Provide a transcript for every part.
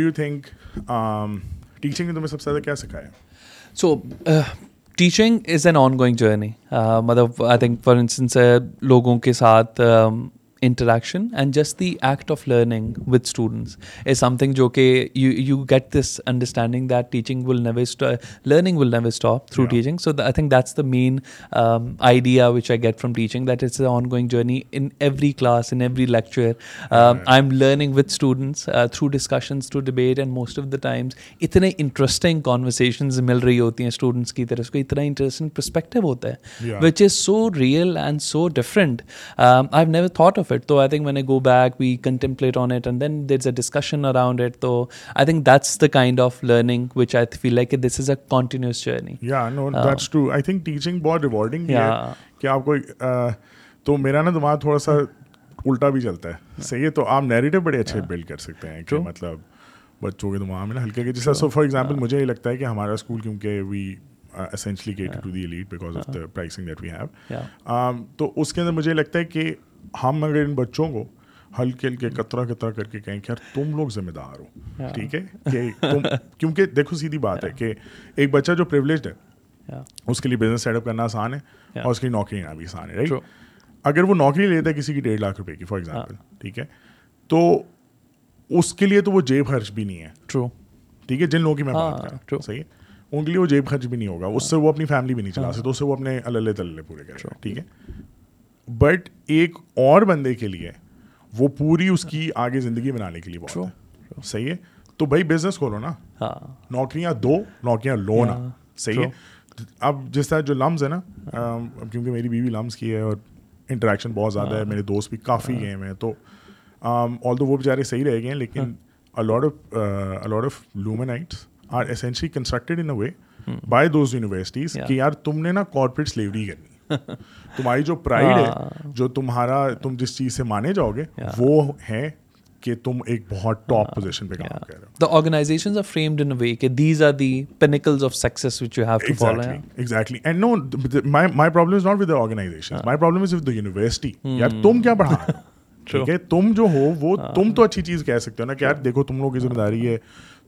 You think teaching نے تمہیں سب سے زیادہ کیا سکھایا so teaching is an ongoing journey مطلب آئی تھنک فار انسٹنس لوگوں کے ساتھ interaction and just the act of learning with students is something جو کہ you you get this understanding that teaching will never learning will never stop through teaching so I think that's the main idea which I get from teaching that is a ongoing journey in every class in every lecture I am learning with students through discussions to debate and most of the times اتنے interesting conversations مل رہی ہوتی ہیں students کی طرف کو اتنا interesting perspective ہوتا ہے which is so real and so different I never thought of it تو I think when a go back we contemplate on it and then there is a discussion around it تو I think that's the kind of learning which I feel like this is a continuous journey teaching بہت rewarding ہے کہ آپ کو تو میرا نا دماغ تھوڑا سا الٹا بھی چلتا ہے صحیح ہے تو آپ نیریٹو بڑے اچھے بلڈ کر سکتے ہیں کہ مطلب بچوں کے دماغ میں نا ہلکے کے جیسا سو فار ایگزامپل مجھے یہ لگتا ہے کہ ہمارا اسکول کیونکہ we essentially get to the lead because of the pricing that we have تو اس کے اندر مجھے لگتا ہے کہ ہم اگر ان بچوں کو ہلکے ہلکے کترا کترا کر کے کہیں کہ یار تم لوگ ذمہ دار ہو ہاں۔ ٹھیک ہے کیونکہ دیکھو سیدھی بات ہے ہاں۔ کہ ایک بچہ جو پریولیجڈ ہے ہاں۔ اس کے لیے بزنس سیٹ اپ کرنا آسان ہے اور اس کی نوکری لینا بھی آسان ہے اگر وہ نوکری لیتا ہے کسی کی ڈیڑھ لاکھ روپے کی فار ایگزامپل ٹھیک ہے تو اس کے لیے تو وہ جیب خرچ بھی نہیں ہے ٹرو ٹھیک ہے جن لوگوں کی میں بات کر رہا ہوں صحیح ہے ان کے لیے وہ جیب خرچ بھی نہیں ہوگا اس سے وہ اپنی فیملی بھی نہیں چلا سکتے اس سے وہ اپنے اللہ تلے پورے کر ٹھیک ہے بٹ ایک اور بندے کے لیے وہ پوری اس کی آگے زندگی بنانے کے لیے بولو صحیح ہے تو بھائی بزنس کھولو نا ہاں۔ نوکریاں دو نوکریاں لو نا ہاں۔ صحیح ہے اب جس طرح جو لمز ہے نا ہاں۔ کیونکہ میری بیوی لمز کی ہے اور انٹریکشن بہت زیادہ ہے میرے دوست بھی کافی گئے میں تو آل دو وہ بیچارے صحیح رہ گئے ہیں لیکن a lot of are essentially constructed in a way by those universities کہ یار تم نے نا کارپوریٹ سلیوری کرنی تمہاری جو پرائڈ ہے ہاں۔ جو تمہارا تم جس چیز سے مانے جاؤ گے وہ ہے کہ تم ایک بہت ٹاپ پوزیشن پہ کام کر رہے ہو دی ارگنائزیشنز ار فریمڈ ان ا وے کہ these are the pinnacles of success which you have to follow exactly and no my my problem is not with the organization my problem is with the university یار تم کیا پڑھا رہے ہو ٹھیک ہے تم جو ہو وہ تم تو اچھی چیز کہہ سکتے ہو نا کہ یار دیکھو تم لوگوں کی ذمہ داری ہے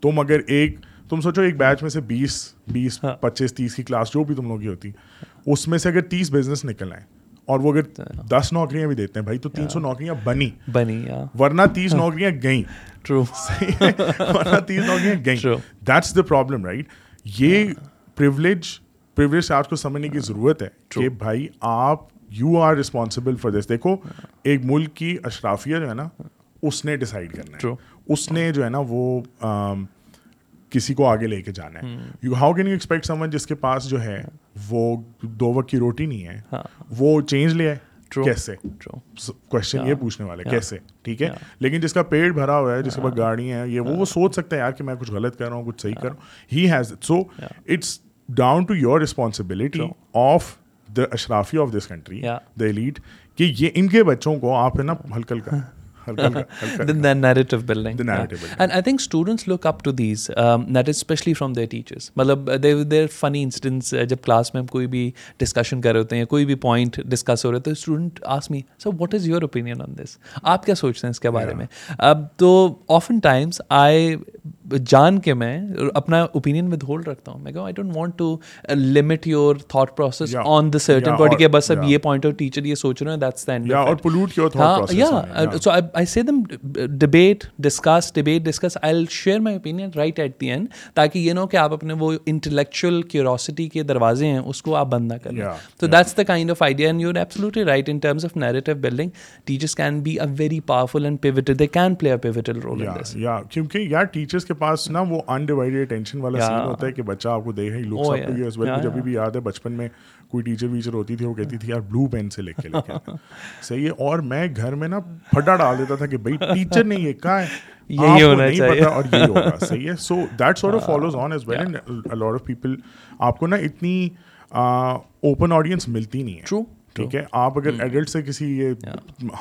تم اگر ایک تم سوچو ایک بیچ میں سے بیس بیس پچیس تیس کی کلاس جو بھی تم لوگ کی ہوتی اس میں سے اگر تیس بزنس نکل آئے اور وہ اگر دس نوکریاں بھی دیتے ہیں بھائی تو تین سو نوکریاں بنی بنی ورنہ تیس نوکریاں گئیں ٹرو ورنہ تیس نوکریاں گئیں دیٹس دا پرابلم رائٹ یہ پریولیج پریولیج آپ کو سمجھنے کی ضرورت ہے کہ بھائی آپ you are responsible for this دیکھو ایک ملک کی اشرافیہ جو ہے نا اس نے ڈیسائڈ کرنا ہے اس نے جو ہے نا وہ کسی کو آگے لے کے جانا ہے you how can you expect someone جس کے پاس جو ہے وہ دو وقت کی روٹی نہیں ہے ہاں۔ وہ چینج لے آئے کا پیٹ بھرا ہوا ہے جس کے بعد گاڑیاں وہ سوچ سکتا ہے یار کہ میں کچھ غلط کر رہا ہوں کچھ صحیح کر رہا he has so it's down to your responsibility of the اشرافی of this country the elite کہ یہ ان کے بچوں کو آپ ہے نا ہلکل فرام در ٹیچرس مطلب دیر دیر فنی انسڈنٹس جب کلاس میں ہم کوئی بھی ڈسکشن کر رہے ہوتے ہیں کوئی بھی پوائنٹ ڈسکس ہو رہے ہوتے تو student ask me sir what is your opinion on this آپ کیا سوچتے ہیں اس کے بارے میں اب تو آفن ٹائمس آئی جان کے میں اپنا اوپینین ود ہولڈ رکھتا ہوں میں کہوں I don't want to limit your thought process on the certain body کے بس اب یہ پوائنٹ آف ٹیچر یہ سوچ رہے ہیں debate discuss debate discuss I share my opinion right at the end تاکہ یہ نہ ہو کہ آپ اپنے وہ انٹلیکچوئل کیوروسٹی کے دروازے ہیں اس کو آپ بند نہ کریں تو that's the kind of idea and you are absolutely right in terms of narrative building teachers can be a very powerful and pivotal they can play a pivotal role کیونکہ یار ٹیچرس کے کے پاس نا وہ انڈیوائڈیڈ ٹینشن والا سین ہوتا ہے کہ بچہ آپ کو دے ہی لوگ سب یہ اس وقت جب بھی یاد ہے بچپن میں کوئی ٹیچر ویچر ہوتی تھی وہ کہتی تھی یار بلو پین سے لے کے لے کے صحیح ہے اور میں گھر میں نا پھٹا ڈال دیتا تھا کہ بھائی ٹیچر نے یہ کہا ہے یہی ہونا چاہیے اور یہی ہوگا صحیح ہے so that sort of follows on as well and lot of people آپ کو نا اتنی اوپن آڈینس ملتی نہیں ہے ٹرو ٹھیک ہے آپ اگر ایڈلٹ hmm. سے کسی یہ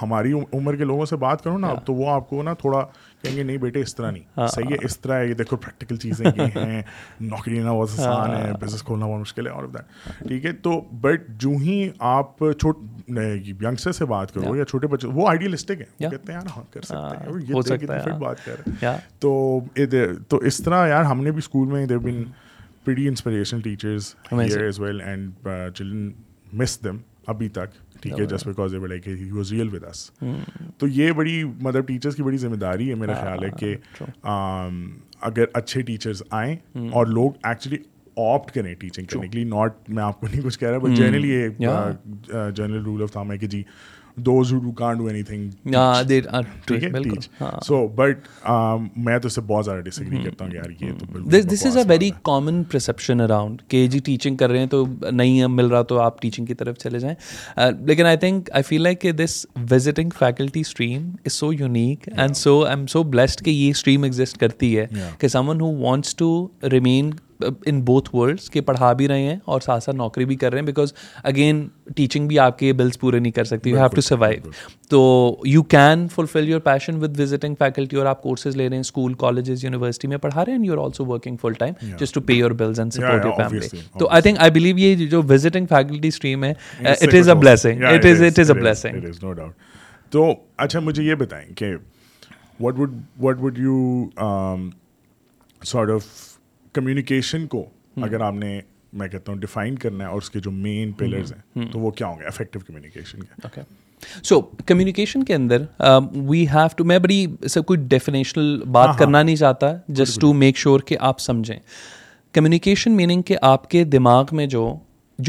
ہماری عمر کے لوگوں سے بات کرو نا تو وہ آپ کو نا تھوڑا کہیں گے نہیں بیٹے اس طرح نہیں ہاں. صحیح ہے اس طرح ہے یہ دیکھو پریکٹیکل چیزیں یہ ہیں نوکری لینا بہت آسان ہے بزنس ہاں. کھولنا بہت مشکل ہے اور ٹھیک ہے تو بٹ جو ہی آپ چھوٹ یگسٹر سے بات کرو یا چھوٹے بچے وہ آئیڈیلسٹک ہیں کہتے ہیں یار ہاں کر سکتے ہاں. ہیں بات کر رہے ہیں تو تو اس طرح یار ہم نے بھی اسکول میں there been pretty inspiration teachers here as well and children miss them ابھی تک ٹھیک ہے ہاں۔ Just because real with us تو یہ بڑی مطلب ٹیچرس کی بڑی ذمہ داری ہے میرا ہاں، خیال ہے کہ اگر اچھے ٹیچرس آئیں اور لوگ ایکچولی آپٹ کریں ٹیچنگ ناٹ میں آپ کو نہیں کچھ کہہ رہا but generally general rule of thumb ہے کہ جی those who do anything so but میں تو اس سے بہت زیادہ ڈس ایگری کرتا ہوں یار یہ تو this is a very common perception around کہ جی ٹیچنگ کر رہے ہیں تو نہیں مل رہا تو آپ ٹیچنگ کی طرف چلے جائیں لیکن I think I feel like کہ this visiting faculty stream is so unique and so I am so blessed کہ یہ اسٹریم ایگزٹ کرتی ہے کہ someone who wants to remain in both worlds کے پڑھا بھی رہے ہیں اور ساتھ ساتھ نوکری بھی کر رہے ہیں بیکاز اگین ٹیچنگ بھی آپ کے بلس پورے نہیں کر سکتی یو ہیو ٹو سروائیو تو you can fulfil your passion with visiting faculty اور آپ کورسز لے رہے ہیں اسکول کالجز یونیورسٹی میں پڑھا رہے ہیں and you are also working full time just to pay your bills and support your family تو آئی تھنک آئی بلیو یہ جو وزٹنگ فیکلٹی اسٹریم ہے it is a blessing it is it is a blessing تو اچھا مجھے یہ بتائیں کہ what would what would you sort of communication کو اگر آپ نے میں کہتا ہوں ڈیفائن کرنا ہے اور اس کے جو مین پلرز ہیں تو وہ کیا ہوں گے افیکٹو کمیونیکیشن کے سو کمیونیکیشن کے اندر وی ہیو ٹو میں بڑی سب کوئی ڈیفینیشنل بات ہاں، ہاں۔ کرنا نہیں چاہتا جسٹ ٹو میک شیور کہ آپ سمجھیں کمیونیکیشن میننگ کہ آپ کے دماغ میں جو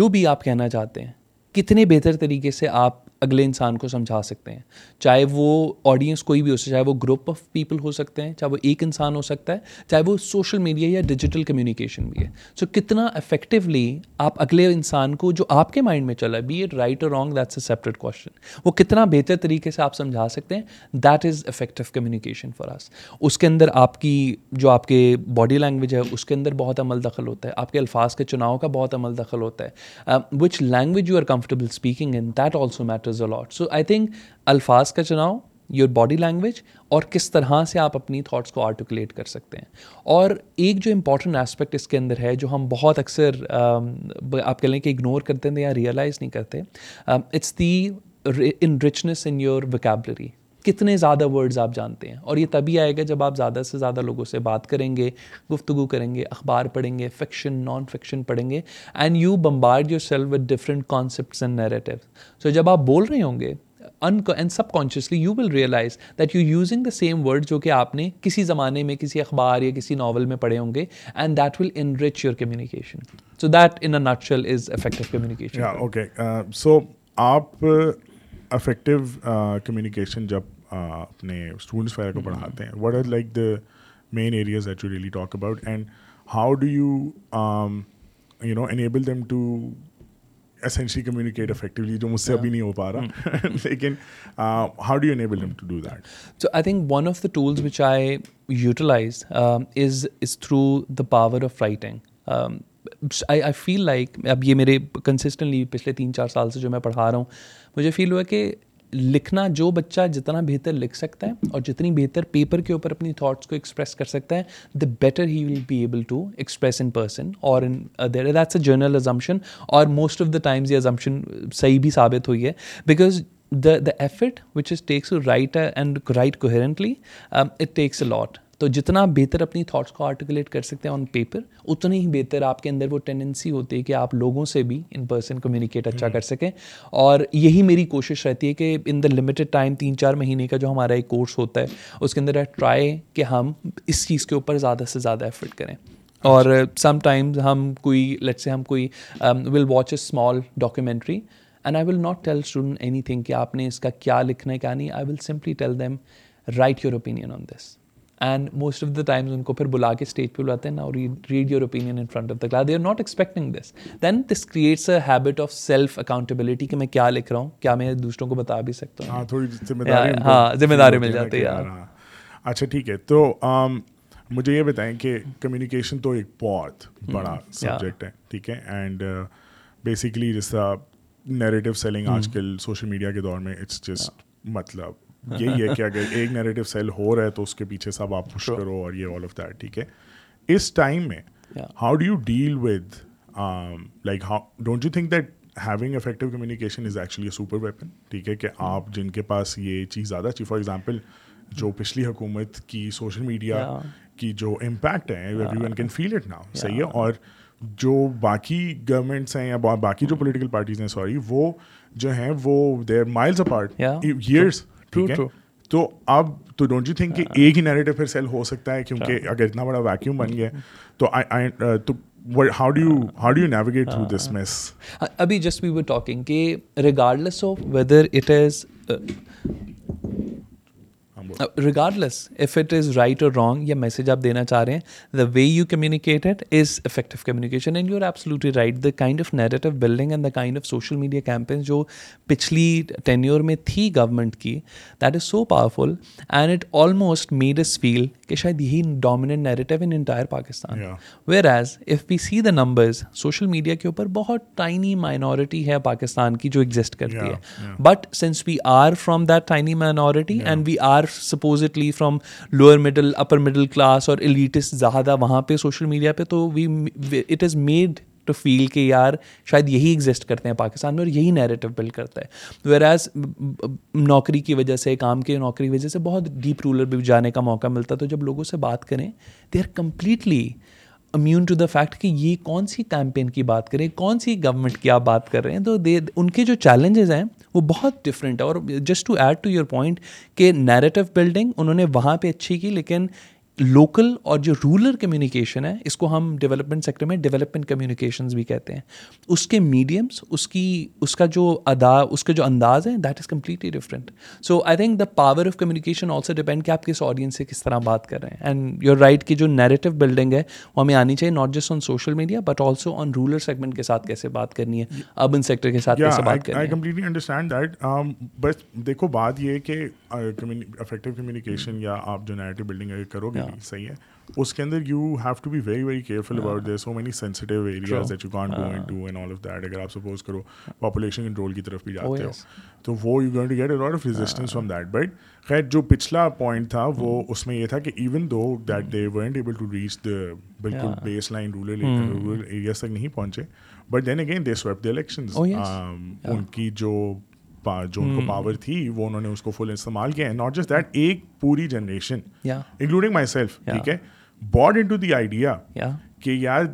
جو بھی آپ کہنا چاہتے ہیں کتنے بہتر طریقے سے آپ اگلے انسان کو سمجھا سکتے ہیں چاہے وہ آڈینس کوئی بھی ہو سکتا ہے چاہے وہ گروپ آف پیپل ہو سکتے ہیں چاہے وہ ایک انسان ہو سکتا ہے چاہے وہ سوشل میڈیا یا ڈیجیٹل کمیونیکیشن بھی ہے سو کتنا افیکٹولی آپ اگلے انسان کو جو آپ کے مائنڈ میں چلا بی اٹ رائٹ اور wrong that's a separate question وہ کتنا بہتر طریقے سے آپ سمجھا سکتے ہیں that is effective communication for us اس کے اندر آپ کی جو آپ کے باڈی لینگویج ہے اس کے اندر بہت عمل دخل ہوتا ہے آپ کے الفاظ کے چناؤ کا بہت عمل دخل ہوتا ہے which language you are comfortable speaking in that also matter matters a lot so I think الفاظ کا چناؤ یور باڈی لینگویج اور کس طرح سے آپ اپنی تھاٹس کو آرٹیکولیٹ کر سکتے ہیں اور ایک جو امپورٹنٹ آسپیکٹ اس کے اندر ہے جو ہم بہت اکثر آپ کہہ لیں کہ اگنور کرتے ہیں یا ریئلائز نہیں کرتے it's the in richness in your vocabulary کتنے زیادہ ورڈز آپ جانتے ہیں اور یہ تبھی آئے گا جب آپ زیادہ سے زیادہ لوگوں سے بات کریں گے گفتگو کریں گے اخبار پڑھیں گے فکشن نان فکشن پڑھیں گے and you bombard yourself with different concepts and narrative so جب آپ بول رہے ہوں گے ان and subconsciously you will realize that you using the same word جو کہ آپ نے کسی زمانے میں کسی اخبار یا کسی ناول میں پڑھے ہوں گے and that will rich your communication so that in is effective communication okay so آپ افیکٹو کمیونیکیشن uh, جب uh, اپنے اسٹوڈنٹس وغیرہ کو mm-hmm. پڑھاتے ہیں what are like the main areas you really talk about and how do you you know enable them to essentially communicate effectively جو مجھ سے ابھی نہیں ہو پا رہا لیکن how do you enable them to do that so I think one of the tools which I utilize is is through the power of writing I I feel like اب یہ میرے کنسسٹنٹلی پچھلے تین چار سال سے جو میں پڑھا رہا ہوں مجھے فیل ہوا کہ لکھنا جو بچہ جتنا بہتر لکھ سکتا ہے اور جتنی بہتر پیپر کے اوپر اپنی تھاٹس کو ایکسپریس کر سکتا ہے the better he will be able to express in person اور in other that's a general assumption اور موسٹ آف دا ٹائمز یہ ازمپشن صحیح بھی ثابت ہوئی ہے because the the effort which is takes write and write coherently it takes a lot تو جتنا بہتر اپنی تھاٹس کو آرٹیکولیٹ کر سکتے ہیں آن پیپر اتنی ہی بہتر آپ کے اندر وہ ٹینڈنسی ہوتی ہے کہ آپ لوگوں سے بھی ان پرسن کمیونیکیٹ اچھا کر سکیں اور یہی میری کوشش رہتی ہے کہ ان دا لمیٹڈ ٹائم تین چار مہینے کا جو ہمارا ایک کورس ہوتا ہے اس کے اندر ٹرائی کہ ہم اس چیز کے اوپر زیادہ سے زیادہ ایفرٹ کریں اور سم ٹائمز ہم کوئی لیٹ سے ہم کوئی will watch a small documentary and I will not tell student anything کہ آپ نے اس کا کیا لکھنا ہے کیا نہیں I will simply tell them write your opinion on this and most of the times ان کو پھر بلا کے اسٹیج پہ بلاتے ہیں نا اور read your opinion in front of the class they are not expecting this then this creates a habit of self accountability کہ میں کیا لکھ رہا ہوں کیا میں دوسروں کو بتا بھی سکتا ہوں ہاں، تھوڑی جی ہاں ذمہ داری مل جاتی ہے ہاں۔ اچھا ٹھیک ہے تو مجھے یہ بتائیں کہ کمیونیکیشن تو ایک بہت hmm. بڑا سبجیکٹ ہے ٹھیک ہے اینڈ بیسکلی جس طرح نیریٹو سیلنگ آج کل سوشل میڈیا کے دور میں اٹس جسٹ مطلب یہی ہے کہ اگر ایک نیریٹو سیل ہو رہا ہے تو اس کے پیچھے سب آپ پش کرو اور یہ آل آف دیٹ ٹھیک ہے اس ٹائم میں how do you deal with like how don't you think that having effective communication is actually super weapon ٹھیک ہے کہ hmm. آپ جن کے پاس یہ چیز زیادہ اچھی فار ایگزامپل جو hmm. پچھلی حکومت کی سوشل میڈیا کی جو امپیکٹ ہے everyone can feel it now صحیح ہے اور جو باقی گورنمنٹس ہیں یا باقی جو پولیٹیکل hmm. پارٹیز ہیں سوری وہ جو ہیں وہ دیر مائلز اپارٹ ایئرس تو اب تو ڈونٹ یو تھنک کہ ہاں. ایک ہی نیریٹو پھر سیل ہو سکتا ہے کیونکہ اچھا. اگر اتنا بڑا ویکیوم بن گیا تو how do how this mess ابھی جسٹ وی ٹاکنگ کہ regard of whether it is regardless of it is right اور رانگ یا میسج آپ دینا چاہ رہے ہیں the way you communicate it is effective communication and you are absolutely right the kind of narrative building and the kind of social media campaign جو پچھلی tenure میں تھی گورنمنٹ کی that is so powerful and it almost made us feel کہ شاید یہی dominant narrative in entire Pakistan whereas if P C the numbers social media کے اوپر بہت ٹائنی مائنورٹی ہے پاکستان کی جو ایگزٹ کرتی ہے but since we are from that tiny minority and we are supposedly from lower middle upper middle class اور elites زیادہ وہاں پہ سوشل میڈیا پہ تو we it is made to feel کہ یار شاید یہی ایگزٹ کرتے ہیں پاکستان میں اور یہی نیریٹو بل کرتا ہے ویر ایز نوکری کی وجہ سے کام کے نوکری کی وجہ سے بہت ڈیپ رولر بھی جانے کا موقع ملتا ہے تو جب لوگوں سے بات کریں they are completely immune to the fact کہ یہ کون سی کیمپین کی بات کریں کون سی گورنمنٹ کی آپ بات کر رہے ہیں تو دے ان کے جو چیلنجز ہیں وہ بہت ڈفرینٹ ہے اور just to add to your point کہ نیریٹو بلڈنگ انہوں نے وہاں پہ اچھی کی لیکن لوکل اور جو رورل کمیونیکیشن ہے اس کو ہم ڈیولپمنٹ سیکٹر میں ڈیولپمنٹ کمیونیکیشنز بھی کہتے ہیں اس کے میڈیمس اس کی اس کا جو ادا اس کا جو انداز ہے that is completely different so I think the power of communication also depend کہ آپ کس آڈینس سے کس طرح بات کر رہے ہیں اینڈ یور رائٹ کی جو نیریٹو بلڈنگ ہے وہ ہمیں آنی چاہیے not just on social media but also on rural segment کے ساتھ کیسے بات کرنی ہے اربن سیکٹر کے ساتھ بات یہ کہ افیکٹو کمیونیکیشن یا آپ جو نیریٹو بلڈنگ کرو گے صحیح ہے اس کے اندر you have to be very very careful about there so many sensitive areas that you can't go and do and all of that اگر آپ سپوز کرو پاپولیشن کنٹرول کی طرف بھی oh, جاتے ہو تو وہ you going to get a lot of resistance from that but خیر جو پچھلا پوائنٹ تھا وہ hmm. اس میں یہ تھا کہ even though that they weren't able to reach the بالکل base line rural rural areas تک نہیں پہنچے but then again they sweep the election ان کی جو جو ان کو پاور تھی وہ انہوں نے اس کو فل استعمال کیا ناٹ جسٹ دیٹ ایک پوری جنریشن انکلوڈنگ مائی سیلف ٹھیک ہے bought in to the idea کہ یار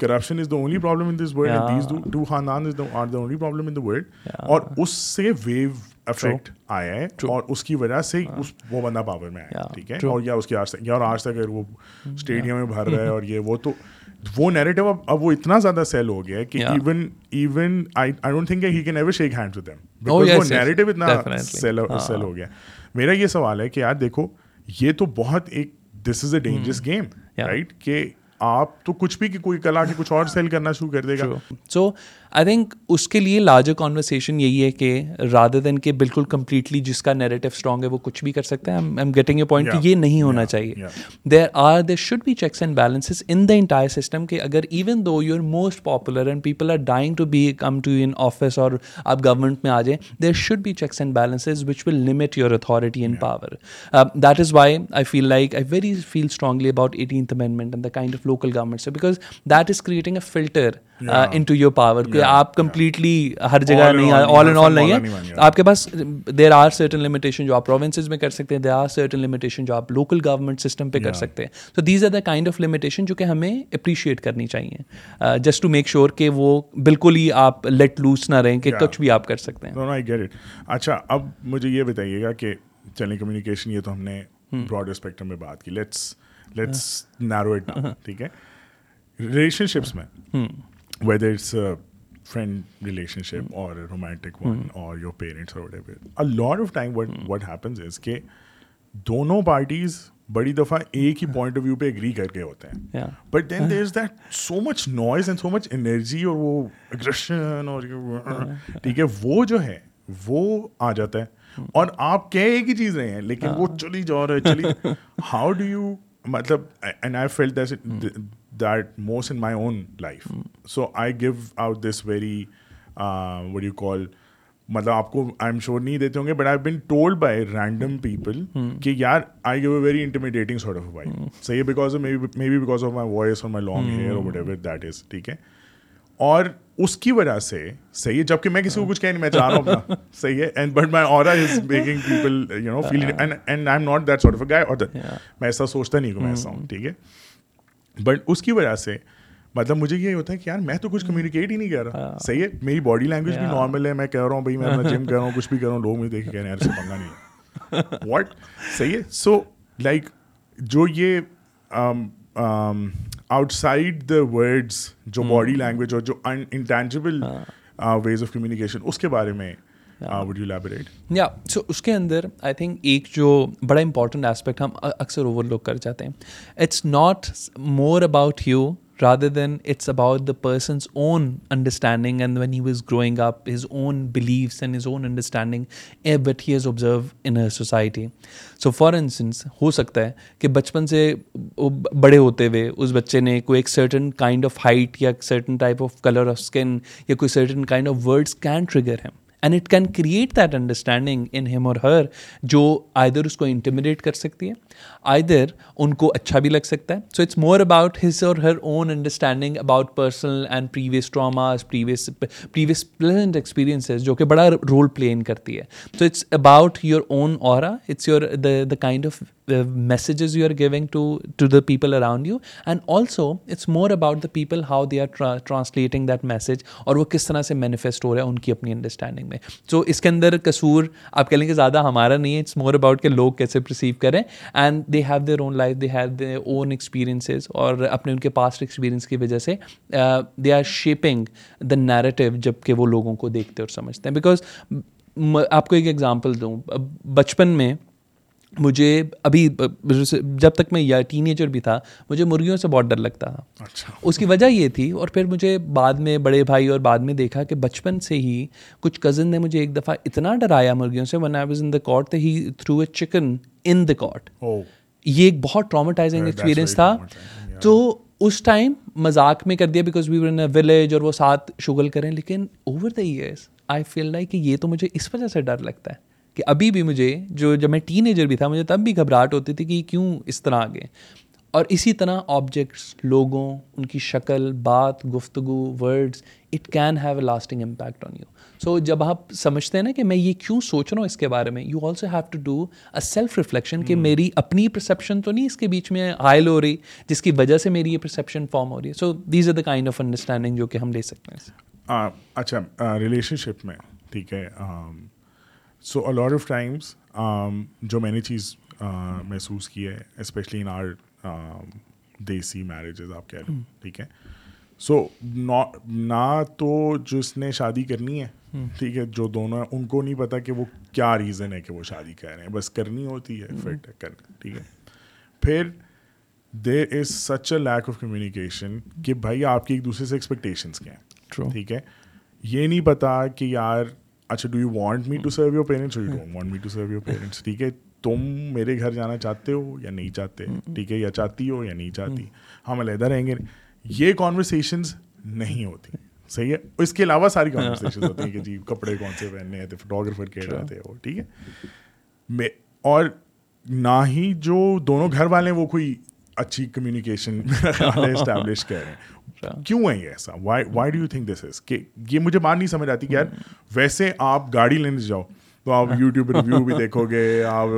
corruption is the only problem in this world two خاندان is the are the only problem in the world اور اس سے ویو افیکٹ آیا ہے اور اس کی وجہ سے اس وہ بندہ پاور میں آیا ٹھیک ہے اور یا اس کی آج تک یا اور آج تک اگر وہ اسٹیڈیم mm-hmm. میں بھر رہا ہے اور یہ وہ تو وہ نیریٹو اب اب وہ اتنا زیادہ سیل ہو گیا کہ even even I don't think he can ever shake hand to them وہ نیریٹو اتنا سیل ah. ہو گیا میرا یہ سوال ہے کہ یار دیکھو یہ تو بہت ایک this is a dangerous game right کہ آپ تو کچھ بھی کہ کوئی کلا کے کچھ اور سیل کرنا شروع کر دے گا سو آئی تھنک اس کے لیے لارجر کانورسیشن یہی ہے کہ رادر دین کہ بالکل کمپلیٹلی جس کا نیریٹو اسٹرانگ ہے وہ کچھ بھی کر سکتا ہے ایم گیٹنگ اے پوائنٹ یہ نہیں ہونا چاہیے there are there should be checks and balances in the entire system کہ اگر even though you are most popular and people are dying to be come to in office اور آپ government میں آ جائیں there should be checks and balances which will limit your authority in power that is why I feel like I very feel strongly about eighteenth amendment and the kind of local governments because that is creating a filter into your power کہ آپ completely ہر جگہ نہیں all and all نہیں ہے آپ کے پاس there are certain limitation جو آپ پروونسز میں کر سکتے ہیں دیر آر سرٹن لمیٹیشن جو آپ لوکل گورنمنٹ سسٹم پہ کر سکتے ہیں تو these are the kind of limitation جو کہ ہمیں اپریشیٹ کرنی چاہیے جسٹ ٹو میک شیور کہ وہ بالکل ہی آپ لیٹ لوز نہ رہیں کہ کچھ بھی آپ کر سکتے ہیں اچھا اب مجھے یہ بتائیے گا کہ چلیں کمیونیکیشن یہ تو ہم نے براڈ اسپیکٹرم میں بات کی لیٹس لیٹس نیرو اٹ ٹھیک ہے ریلیشن شپس میں whether it's friend relationship اور رومانٹک ون اور یور پیرنٹس اور lot of time what what happens is کہ دونوں پارٹیز بڑی دفعہ ایک ہی پوائنٹ آف ویو پہ اگری کر کے ہوتے ہیں but then there is that so much noise and so much energy اور وہ اگریشن اور ٹھیک ہے وہ جو ہے وہ آ جاتا ہے اور آپ کہہ ایک ہی چیز رہے ہیں لیکن وہ چلی جا رہے ہیں چلی ہاؤ ڈو یو مطلب and I feel this that most in my own life so I give out this very what you call مطلب آپ کو آئی ایم شور نہیں دیتے ہوں گے but I been told by random people کہ یار I give a very intimidating sort of بھائی صحیح ہے because maybe because of my voice اور مائی لانگ ہیئر اور وٹ ایور دیٹ از ٹھیک ہے اور اس کی وجہ سے صحیح ہے جبکہ میں کسی کو کچھ کہہ نہیں میں چاہ رہا ہوں اپنا صحیح ہے اینڈ بٹ مائی اور is making people you know feel and I am not that sort of guy اور میں ایسا سوچتا نہیں کہ میں ایسا ہوں ٹھیک ہے بٹ اس کی وجہ سے مطلب مجھے یہ ہوتا ہے کہ یار میں تو کچھ کمیونیکیٹ ہی نہیں کر رہا ہاں۔ صحیح ہے میری باڈی لینگویج بھی نارمل ہے میں کہہ رہا ہوں بھائی میں جم کر رہا ہوں کچھ بھی کر رہا ہوں لوگ مجھے دیکھ کے کہہ رہے ہیں پنگا نہیں واٹ صحیح ہے سو لائک جو یہ آؤٹ سائڈ دا ورڈس جو باڈی hmm۔ لینگویج اور جو انٹینجبل ویز آف کمیونیکیشن اس کے بارے میں سو اس کے اندر آئی تھنک ایک جو بڑا امپورٹنٹ ایسپیکٹ ہم اکثر اوور لوک کر جاتے ہیں it's not more about you rather than it's about the person's own understanding and when he was growing up his own beliefs and his own understanding uh but he has observe in society so for instance ہو سکتا ہے کہ بچپن سے بڑے ہوتے ہوئے اس بچے نے کوئی ایک سرٹن کائنڈ آف ہائٹ یا certain type of colour of skin یا کوئی certain kind of words can trigger ہیں and it can create that understanding in him her جو در اس کو انٹیمیڈیٹ کر سکتی ہے آئدر ان کو اچھا بھی لگ سکتا ہے so it's more about his اور her own understanding about personal and previous traumas previous previous pleasant experiences جو کہ بڑا رول پلے کرتی ہے so it's about your own aura it's your the the kind of messages you are giving to to the people around you and also it's more about the people how they are translating that message اور وہ کس طرح سے manifest ہو رہا ہے ان کی اپنی understanding میں سو اس کے اندر قصور آپ کہہ لیں کہ زیادہ ہمارا نہیں ہے اٹس مور اباؤٹ کہ لوگ کیسے پرسیو کریں and they have their own life they have they own experiences اور اپنے ان کے پاسٹ ایکسپیرینس کی وجہ سے they are shaping the narrative جب کہ وہ لوگوں کو دیکھتے اور سمجھتے ہیں بیکاز آپ کو ایک ایگزامپل دوں بچپن میں مجھے ابھی جب تک میں یا ٹین ایجر بھی تھا مجھے مرغیوں سے بہت ڈر لگتا تھا اچھا۔ اس کی وجہ یہ تھی اور پھر مجھے بعد میں بڑے بھائی اور بعد میں دیکھا کہ بچپن سے ہی کچھ کزن نے مجھے ایک دفعہ اتنا ڈرایا مرغیوں سے when I was in a cot threw a chicken in the cot یہ ایک بہت ٹرامٹائزنگ ایکسپیرئنس تھا تو اس ٹائم مذاق میں کر دیا because we won a village اور وہ ساتھ شگل کریں لیکن over the years I feel like کہ یہ تو مجھے اس وجہ سے ڈر لگتا ہے کہ ابھی بھی مجھے جو جب میں ٹین ایجر بھی تھا مجھے تب بھی گھبراہٹ ہوتی تھی کہ کیوں اس طرح آ گئے اور اسی طرح آبجیکٹس لوگوں ان کی شکل بات گفتگو words it can have a lasting impact on you so جب آپ سمجھتے ہیں نا کہ میں یہ کیوں سوچ رہا ہوں اس کے بارے میں you also have to do a self reflection کہ hmm. میری اپنی پرسیپشن تو نہیں اس کے بیچ میں آئل ہو رہی جس کی وجہ سے میری یہ پرسیپشن فارم ہو رہی ہے so these are the kind of understanding جو کہ ہم لے سکتے ہیں اچھا ریلیشن شپ میں ٹھیک ہے سو الاٹ آف ٹائمس جو میں نے چیز محسوس کی ہے especially in our desi marriages آپ کہہ رہے ٹھیک ہے سو نہ تو جس نے شادی کرنی ہے ٹھیک ہے جو دونوں ہیں ان کو نہیں پتا کہ وہ کیا ریزن ہے کہ وہ شادی کر رہے ہیں بس کرنی ہوتی ہے فٹ کرنا ٹھیک ہے پھر there is such a lack of communication کہ بھائی آپ کی ایک دوسرے سے ایکسپیکٹیشنس کیا ہیں ٹھیک ہے یہ نہیں پتا کہ یار اچھا do you want me to serve your parents you don't want me to serve your parents ٹھیک ہے تم میرے گھر جانا چاہتے ہو یا نہیں چاہتے ٹھیک ہے یا چاہتی ہو یا نہیں چاہتی ہم علیحدہ رہیں گے یہ کانورسیشنز نہیں ہوتی صحیح ہے اس کے علاوہ ساری کانورسیشن ہوتی ہیں کہ جی کپڑے کون سے پہننے ہیں تو فوٹوگرافر کہہ رہے اچھا۔ تھے وہ ٹھیک ہے اور نہ ہی جو دونوں گھر والے ہیں وہ کوئی اچھی کمیونیکیشن اسٹیبلش کر رہے ہیں اچھا۔ کیوں ہے یہ ایسا why why do you think this is کہ یہ مجھے بات نہیں سمجھ آتی کہ یار ویسے آپ گاڑی لینے جاؤ تو آپ یوٹیوب پہ ریویو بھی دیکھو گے آپ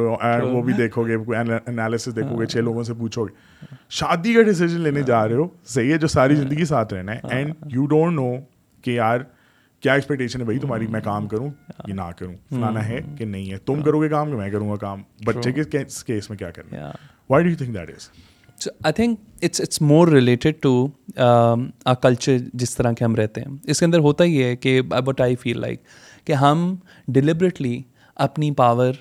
وہ بھی دیکھو گے انالیسس دیکھو گے چھ لوگوں سے پوچھو گے شادی کا ڈیسیزن لینے جا رہے ہو صحیح ہے جو ساری زندگی ساتھ رہنا ہے اینڈ یو ڈونٹ نو کہ یار کیا ایکسپیکٹیشن ہے بھائی تمہاری میں کام کروں یا نہ کروں فلانا ہے کہ نہیں ہے تم کرو گے کام کہ میں کروں گا کام بچے کے کیس میں کیا کرنا why do you think that is so I think it's it's more related to culture جس طرح کے ہم رہتے ہیں اس کے اندر ہوتا ہی ہے کہ بٹ آئی فیل لائک کہ ہم ڈلیبریٹلی اپنی پاور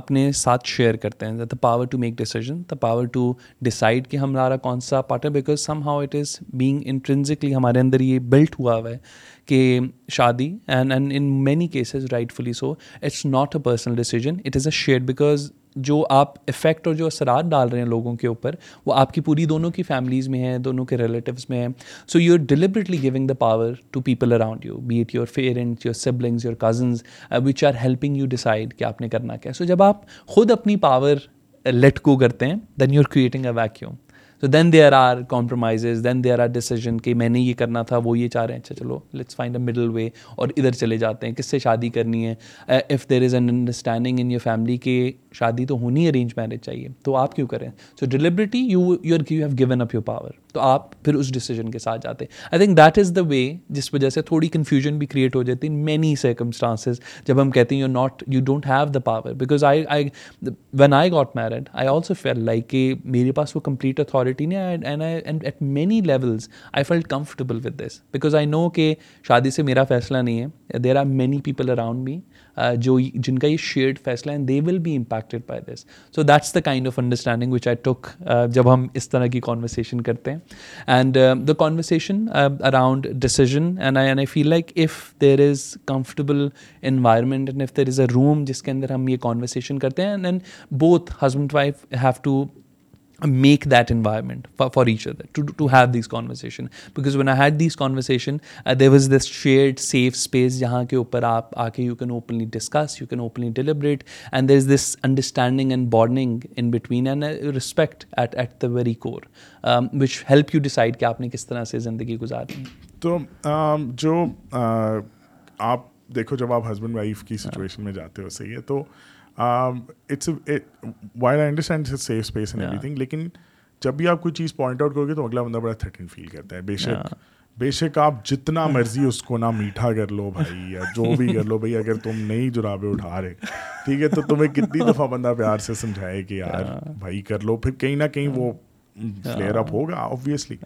اپنے ساتھ شیئر کرتے ہیں the power to make decision the power to decide کہ ہمارا کون سا پارٹ ہے because somehow it is being intrinsically ہمارے اندر یہ بلٹ ہوا ہوا ہے کہ شادی and and in many cases rightfully so it's not a personal decision it is a share because جو آپ افیکٹ اور جو اثرات ڈال رہے ہیں لوگوں کے اوپر وہ آپ کی پوری دونوں کی فیملیز میں ہیں دونوں کے ریلیٹیوز میں ہیں so you are deliberately giving the power to people around you be it your parents your siblings your cousins which are helping you decide کہ آپ نے کرنا کیا سو جب آپ خود اپنی پاور لیٹ کو کرتے ہیں then you are creating a vacuum so then they are are then they are are کہ میں نے یہ کرنا تھا وہ یہ چاہ رہے ہیں اچھا چلو let's find a middle way اور ادھر چلے جاتے ہیں کس سے شادی کرنی ہے if there is an understanding in your family کہ شادی تو ہونی ارینج میرج چاہیے تو آپ کیوں کریں so deliberately you you you have gone up your power تو آپ پھر اس ڈیسیجن کے ساتھ جاتے I think that is the way جس وجہ سے تھوڑی کنفیوژن بھی کریٹ ہو جاتی ان مینی سرکمسٹانسز جب ہم کہتے ہیں you not you don't have the power because I I when I got married I also feel like کہ میرے پاس وہ کمپلیٹ اتھارٹی نہیں at many levels I feel comfortable with this because I know کہ شادی سے میرا فیصلہ نہیں ہے there are many people around me جو جن کا یہ شیئرڈ فیصلہ ہے they will be impacted by this so that's the kind of understanding which I think جب ہم اس طرح کی کانورسیشن کرتے ہیں and the conversation around decision and I and I feel like if there is comfortable environment and if there is a room جس کے اندر ہم یہ کانورسیشن کرتے ہیں and then both husband wife have to make that int فارسنڈ سیفس جہاں کے اوپر آپ آ کے you can open openly deliberate and this understanding and بارڈنگ انٹوینٹ ایٹ ایٹ کورڈ کہ آپ نے کس طرح سے زندگی گزارنی تو um, جو uh, آپ دیکھو جب آپ ہسبینڈ وائف کی سچویشن میں جاتے ہو صحیح ہے تو لیکن جب بھی آپ کوئی چیز پوائنٹ آؤٹ کرو گے تو اگلا بندہ بڑا فیل کرتا ہے بے بے شک شک آپ جتنا مرضی اس کو نہ میٹھا کر لو بھائی یا جو بھی کر لو بھائی اگر تم نہیں جرابے اٹھا رہے ٹھیک ہے تو تمہیں کتنی دفعہ بندہ پیار سے سمجھائے کہ یار بھائی کر لو پھر کہیں نہ کہیں وہ فلیئر اپ ہوگا آبویسلی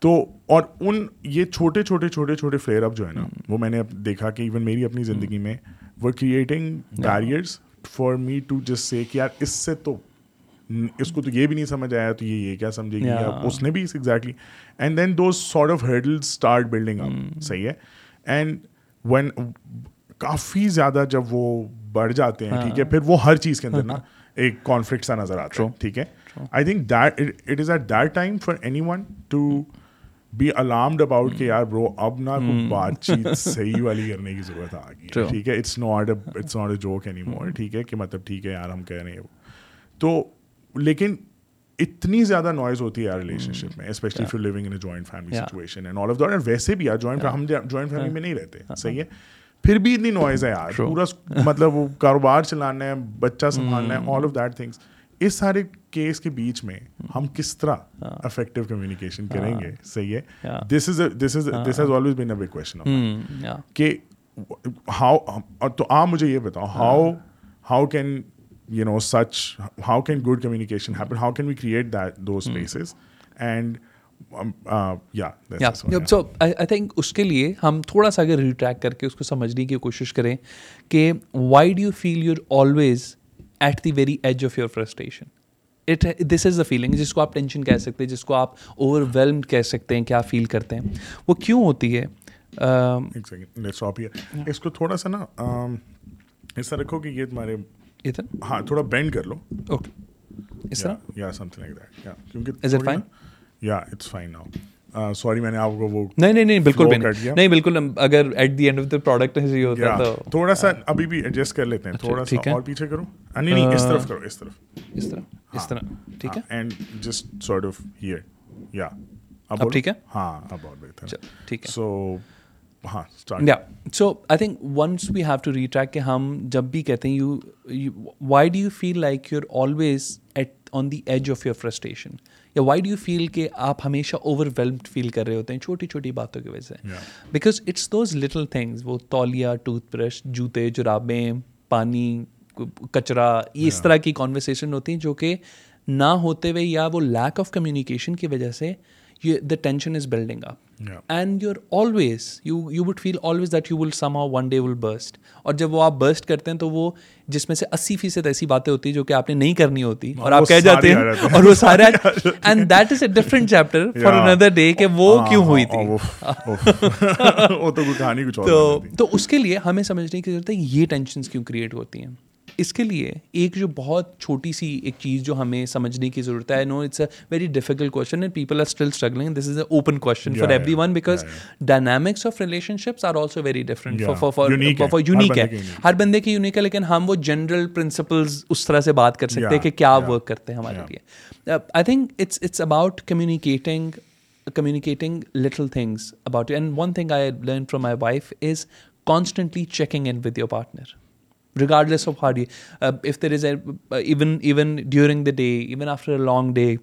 تو اور ان یہ چھوٹے چھوٹے چھوٹے چھوٹے فلیئر اپ جو ہے نا وہ میں نے دیکھا کہ ایون میری اپنی زندگی میں وہ creating barriers for me to جس سے کہ یار اس سے تو اس کو تو یہ بھی نہیں سمجھ آیا تو یہ یہ کیا سمجھے گی اس نے بھی exactly and then the sort of hurdle start building up صحیح ہے اینڈ وین کافی زیادہ جب وہ بڑھ جاتے ہیں ٹھیک ہے ہاں. پھر وہ ہر چیز کے اندر نا ایک کانفلکٹ سا نظر آتا ہے ٹھیک ہے I think that it is at that time for anyone to be alarmed about کہ یار برو اب نا hmm. بات چیت صحیح والی کرنے کی ضرورت آ گئی ٹھیک ہے it's not it's not a joke any more ٹھیک ہے کہ مطلب ٹھیک ہے یار ہم کہہ رہے ہیں تو لیکن اتنی زیادہ نوائز ہوتی ہے یار ریلیشن hmm. شپ میں especially few living in joint family situation and all of دور ویسے بھی یار جوائنٹ ہم جوائنٹ فیملی میں نہیں رہتے صحیح ہے پھر بھی اتنی نوائز ہے یار پورا مطلب وہ کاروبار چلانا ہے بچہ hmm. سنبھالنا ہے آل آف دیٹ تھنگس اس سارے کیس کے بیچ میں ہم کس طرح افیکٹو ہاں۔ کمیونیکیشن ہاں۔ کریں گے صحیح ہے this is this is this has always been a big question کہ ہاؤ تو آپ مجھے یہ بتاؤ how how can you know such how can good communication happen how can we create that the spaces and so I think اس کے لیے ہم تھوڑا سا اگر ریٹریک کر کے اس کو سمجھنے کی کوشش کریں کہ why do you feel your always at the very edge of your frustration it this is the feeling جس کو آپ ٹینشن کہہ سکتے ہیں جس کو آپ اوور ویلمڈ کہہ سکتے ہیں کیا فیل کرتے ہیں وہ کیوں ہوتی ہے اس کو تھوڑا سا نا ایسا رکھو کہ یہ تمہارے ہاں تھوڑا بینڈ کر لو اوکے اس طرح یا سم تھنگ دیٹ یا کیونکہ یا اٹس فائن ناؤ سوری میں نے آپ کو وہ نہیں نہیں نہیں بالکل نہیں بالکل اگر at the end of the product ہی ہوتا تو تھوڑا سا ابھی بھی ایڈجسٹ کر لیتے ہیں اچھا، تھوڑا سا اور پیچھے کروں نہیں نہیں اس طرف کرو اس طرف اس طرح اس ہاں، طرح ٹھیک ہے and just sort of here یا اب ٹھیک ہے ہاں اب اور بہتر ٹھیک ہے so so I think once we have to retrack کہ ہم جب بھی کہتے ہیں you why do you feel like you are always at on the edge of your frustration یا وائی ڈو یو فیل کہ آپ ہمیشہ اوور ویلمڈ فیل کر رہے ہوتے ہیں چھوٹی چھوٹی باتوں کی وجہ سے because it's those little things وہ تولیہ ٹوتھ برش جوتے جرابیں پانی کچرا یہ اس طرح کی کانورسیشن ہوتی ہیں جو کہ نہ ہوتے ہوئے یا وہ لیک آف کمیونیکیشن کی وجہ سے the tension is building up and you are always you you would feel always that you will somehow one day will burst اور جب وہ آپ برسٹ کرتے ہیں تو وہ جس میں سے اسی فیصد ایسی باتیں ہوتی ہیں جو کہ آپ نے نہیں کرنی ہوتی ہاں، اور آپ کہہ جاتے ہیں اور وہ سارے and that is a different chapter for another day کہ وہ ah, کیوں ah, ہوئی تھی تو اس کے لیے ہمیں سمجھنے کی ضرورت ہے یہ ٹینشنس کیوں کریٹ ہوتی ہیں اس کے لیے ایک جو بہت چھوٹی سی ایک چیز جو ہمیں سمجھنے کی ضرورت ہے no it's a very difficult question and people are still struggling this is a open question for everyone because dynamics of relationships are also very different for unique ہے ہر بندے کی یونیک ہے لیکن ہم وہ جنرل پرنسپلز اس طرح سے بات کر سکتے ہیں کہ کیا ورک کرتے ہیں ہمارے لیے I think it's it's about communicating communicating little things about and one thing I learn from my wife is constantly checking in with your partner regardless of hard if there is even even during the day even after a long day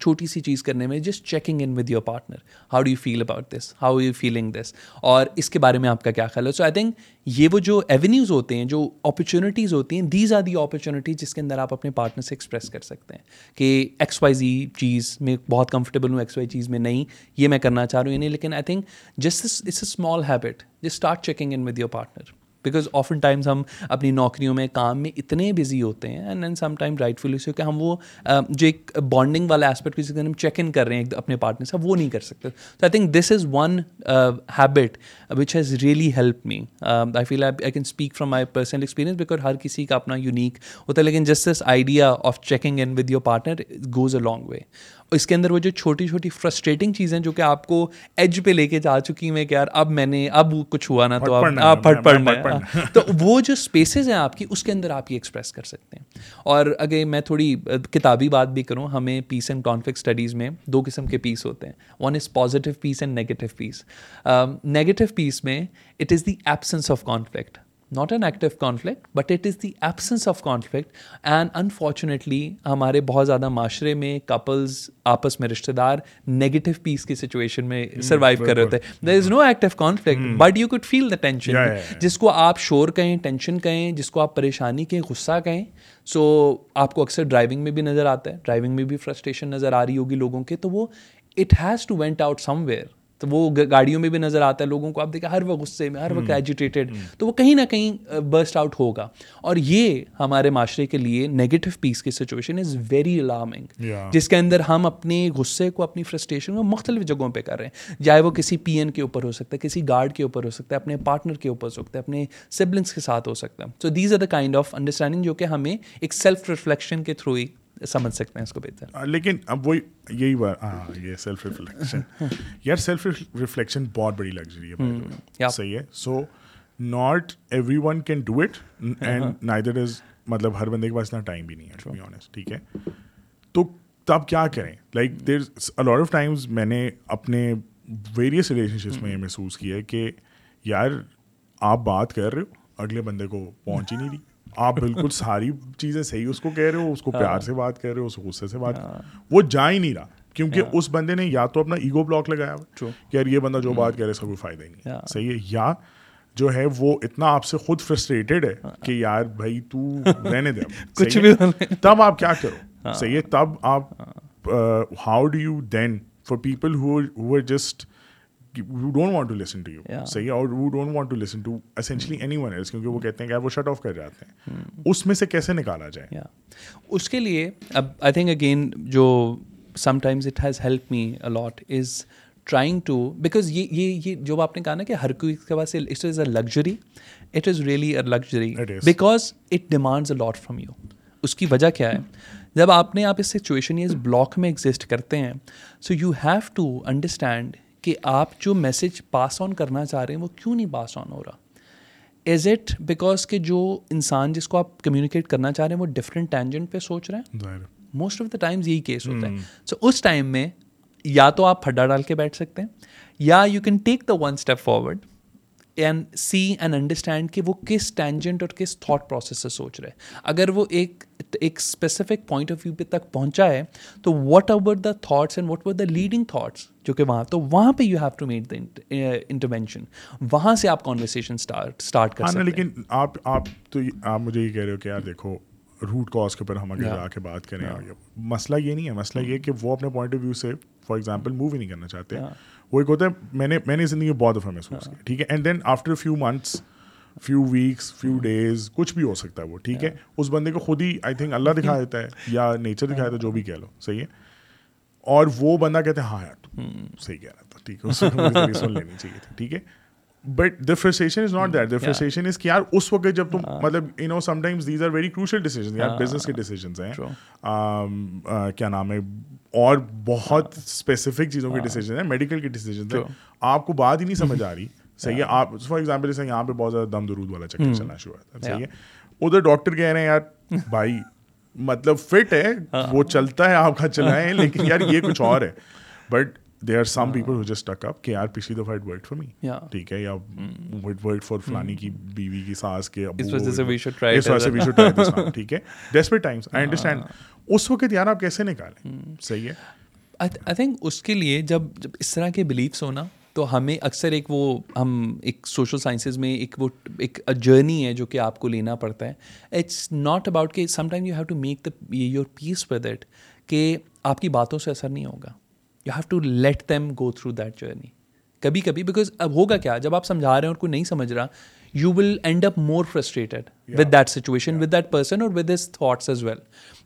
چھوٹی سی چیز کرنے میں just checking in with your partner how do you feel about this how you feeling this اور اس کے بارے میں آپ کا کیا خیال ہے سو آئی تھنک یہ وہ جو ایونیوز ہوتے ہیں جو اپرچونیٹیز ہوتی ہیں دیز آر دی اپرچونیٹیز جس کے اندر آپ اپنے پارٹنر سے ایکسپریس کر سکتے ہیں کہ ایکس وائی زی چیز میں بہت کمفرٹیبل ہوں ایکس وائی چیز میں نہیں یہ میں کرنا چاہ رہا ہوں یہ نہیں لیکن I think just it's a small habit just start checking in with your partner because often times ہم اپنی نوکریوں میں کام میں اتنے بزی ہوتے ہیں and and sometime right feel کہ ہم وہ جو ایک بانڈنگ والا اسپیکٹ ایسپیکٹر ہم چیک ان کر رہے ہیں اپنے پارٹنر سے وہ نہیں کر سکتے so I think this is one habit which has really help me I feel I can speak from my personal experience because ہر کسی کا اپنا یونیک ہوتا ہے لیکن جس this idea of checking in with your partner goes a long way اس کے اندر وہ جو چھوٹی چھوٹی فرسٹریٹنگ چیزیں جو کہ آپ کو ایج پہ لے کے جا چکی ہیں کہ یار اب میں نے اب کچھ ہوا نا تو آپ پھٹ پڑنا تو وہ جو اسپیسیز ہیں آپ کی اس کے اندر آپ یہ ایکسپریس کر سکتے ہیں اور اگر میں تھوڑی کتابی بات بھی کروں ہمیں پیس اینڈ کانفلکٹ اسٹڈیز میں دو قسم کے پیس ہوتے ہیں one is positive peace and negative peace negative peace میں it is the absence of conflict not an active conflict but it is the absence of conflict and unfortunately ہمارے بہت زیادہ معاشرے میں کپلز آپس میں رشتے دار نگیٹو پیس کی سچویشن میں سروائیو کر رہے ہوتے there is no active conflict but you could feel the tension جس کو آپ شور کہیں ٹینشن کہیں جس کو آپ پریشانی کہیں غصہ کہیں سو آپ کو اکثر ڈرائیونگ میں بھی نظر آتا ہے ڈرائیونگ میں بھی فرسٹریشن نظر آ رہی ہوگی لوگوں کے تو وہ it has to vent out somewhere تو وہ گاڑیوں میں بھی نظر آتا ہے لوگوں کو آپ دیکھیں ہر غصے میں ہر وقت ایجیٹیٹیڈ تو وہ کہیں نہ کہیں برسٹ آؤٹ ہوگا اور یہ ہمارے معاشرے کے لیے نیگیٹو پیس کی سچویشن از ویری الارمنگ جس کے اندر ہم اپنے غصے کو اپنی فرسٹریشن کو مختلف جگہوں پہ کر رہے ہیں چاہے وہ کسی پی این کے اوپر ہو سکتا ہے کسی گارڈ کے اوپر ہو سکتا ہے اپنے پارٹنر کے اوپر ہو سکتا ہے اپنے سبلنگس کے ساتھ ہو سکتا ہے so these are the kind of understanding جو کہ ہمیں ایک سیلف ریفلیکشن کے تھرو ہی سمجھ سکتے ہیں اس کو بہتر لیکن اب وہی یہی بات ہاں یہ سیلف سیلف ریفلیکشن ریفلیکشن یار بہت بڑی لگژری ہے صحیح ہے so not everyone can do it and neither is مطلب ہر بندے کے پاس اتنا ٹائم بھی نہیں ہے ٹھیک ہے تو تب کیا کریں like there a lot of times میں نے اپنے ویریس ریلیشن شپس میں یہ محسوس کیا ہے کہ یار آپ بات کر رہے ہو اگلے بندے کو پہنچ ہی نہیں دی آپ بالکل ساری چیزیں صحیح اس کو کہہ رہے ہو اس کو ہاں۔ پیار سے بات کہہ رہے ہو اس غصے سے بات ہاں۔ وہ جا ہی نہیں رہا کیونکہ ہاں۔ اس بندے نے یا تو اپنا ایگو بلاک لگایا کہ یار یہ بندہ جو بات کہہ رہا ہے اس کا کوئی فائدہ ہی نہیں صحیح ہے یا جو ہے وہ اتنا آپ سے خود فرسٹریٹڈ ہے کہ یار بھائی تو رہنے دے کچھ بھی تب آپ کیا کرو صحیح ہے تب آپ how do you then for people who just who don't want to listen to you صحیح ہے اور who don't want to listen to essentially anyone else کیونکہ وہ hmm. کہتے ہیں کہ وہ شٹ آف کر جاتے ہیں اس میں سے کیسے نکالا جائے اس کے لیے اب آئی تھنک اگین جو sometimes it has help me a lot is trying to because یہ یہ یہ جو آپ نے کہا نا کہ ہر کوئی کے پاس it is a luxury it is really a luxury because it demands a lot from you اس کی وجہ کیا ہے جب آپ نے آپ اس سچویشن یا اس بلاک میں ایگزسٹ کرتے ہیں so you have to understand کہ آپ جو میسج پاس آن کرنا چاہ رہے ہیں وہ کیوں نہیں پاس آن ہو رہا از اٹ بیکاز کہ جو انسان جس کو آپ کمیونیکیٹ کرنا چاہ رہے ہیں وہ ڈفرینٹ ٹینجنٹ پہ سوچ رہے ہیں موسٹ آف دا ٹائمز یہی کیس ہوتا ہے سو اس ٹائم میں یا تو آپ ہڈا ڈال کے بیٹھ سکتے ہیں یا you can take the one step forward and see and understand کہ وہ کس ٹینجنٹ اور کس تھاٹ پروسیس سے سوچ رہے ہیں اگر وہ ایک ایک اسپیسیفک پوائنٹ آف ویو پہ تک پہنچا ہے تو what over the thoughts and what over the leading thoughts جو کہ وہاں تو وہاں پہ you have to meet the intervention وہاں سے آپ کانورسیشن اسٹارٹ کر ہاں، سکتے ہیں لیکن آپ آپ تو آپ مجھے یہ کہہ رہے ہو کہ یار دیکھو روٹ کاز کے اوپر ہم اگر آ کے بات کریں مسئلہ یہ نہیں ہے مسئلہ یہ کہ وہ اپنے پوائنٹ آف ویو سے فار ایگزامپل موو ہی نہیں کرنا چاہتے وہ ایک ہوتا ہے میں نے میں نے زندگی میں بہت دفعہ محسوس کیا ٹھیک ہے and then after few months few weeks few days کچھ بھی ہو سکتا ہے وہ ٹھیک ہے اس بندے کو خود ہی آئی تھنک اللہ دکھا دیتا ہے یا نیچر دکھا دیتا ہے جو بھی کہہ لو صحیح ہے اور وہ بندہ کہتے ہیں ہاں یار صحیح کہہ رہا تھا ٹھیک ہے سن لینی چاہیے تھی ٹھیک ہے but the is not that the is کہ یار اس وقت جب تم مطلب you know sometimes these are very crucial decision یار بزنس کے ڈیسیزنس ہیں کیا نام ہے اور بہت اسپیسیفک چیزوں کے ڈیسیزن ہیں میڈیکل کے ڈیسیزنس ہیں آپ کو بات ہی نہیں سمجھ آ رہی صحیح ہے آپ فار ایگزامپل جیسے یہاں پہ بہت زیادہ دم درود والا چکر hmm. چلنا شروع ہوتا ہے صحیح ہے ادھر ڈاکٹر کہہ رہے ہیں یار بھائی مطلب فٹ ہے ہاں. وہ چلتا ہے آپ کا چلائیں لیکن یار یہ کچھ اور ہے but they are some people who just up کہ یار پچھلی دفعہ اٹ ورک فار می ٹھیک ہے یا اٹ ورک فار فلانی hmm. کی بیوی کی ساس کے اس وجہ سے وی شوڈ ٹرائی اس وجہ سے وی شوڈ ٹرائی ٹھیک ہے ڈیسپریٹ ٹائمز آئی انڈرسٹینڈ اس وقت یار آپ کیسے نکالیں hmm. صحیح ہے آئی تھنک اس کے لیے جب جب اس طرح کے بلیفس ہونا تو ہمیں اکثر ایک وہ ہم ایک سوشل سائنسز میں ایک وہ ایک جرنی ہے جو کہ آپ کو لینا پڑتا ہے اٹس ناٹ اباؤٹ کہ sometime you have to make the your peace for that کہ آپ کی باتوں سے اثر نہیں ہوگا you have to let them go through that journey کبھی کبھی بیکاز اب ہوگا کیا جب آپ سمجھا رہے ہیں اور کوئی نہیں سمجھ رہا you will end up more frustrated with that situation with that person اور with this thoughts as well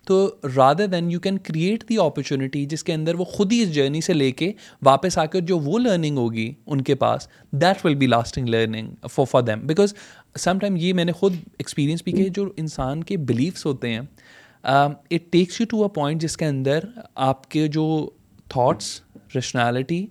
تو rather than you can create the opportunity جس کے اندر وہ خود ہی اس جرنی سے لے کے واپس آ کر جو وہ لرننگ ہوگی ان کے پاس that will be lasting learning for for them because sometime یہ میں نے خود ایکسپیرینس بھی کیا جو انسان کے بلیفس ہوتے ہیں it takes you to a point جس کے اندر آپ کے جو تھاٹس ریشنالٹی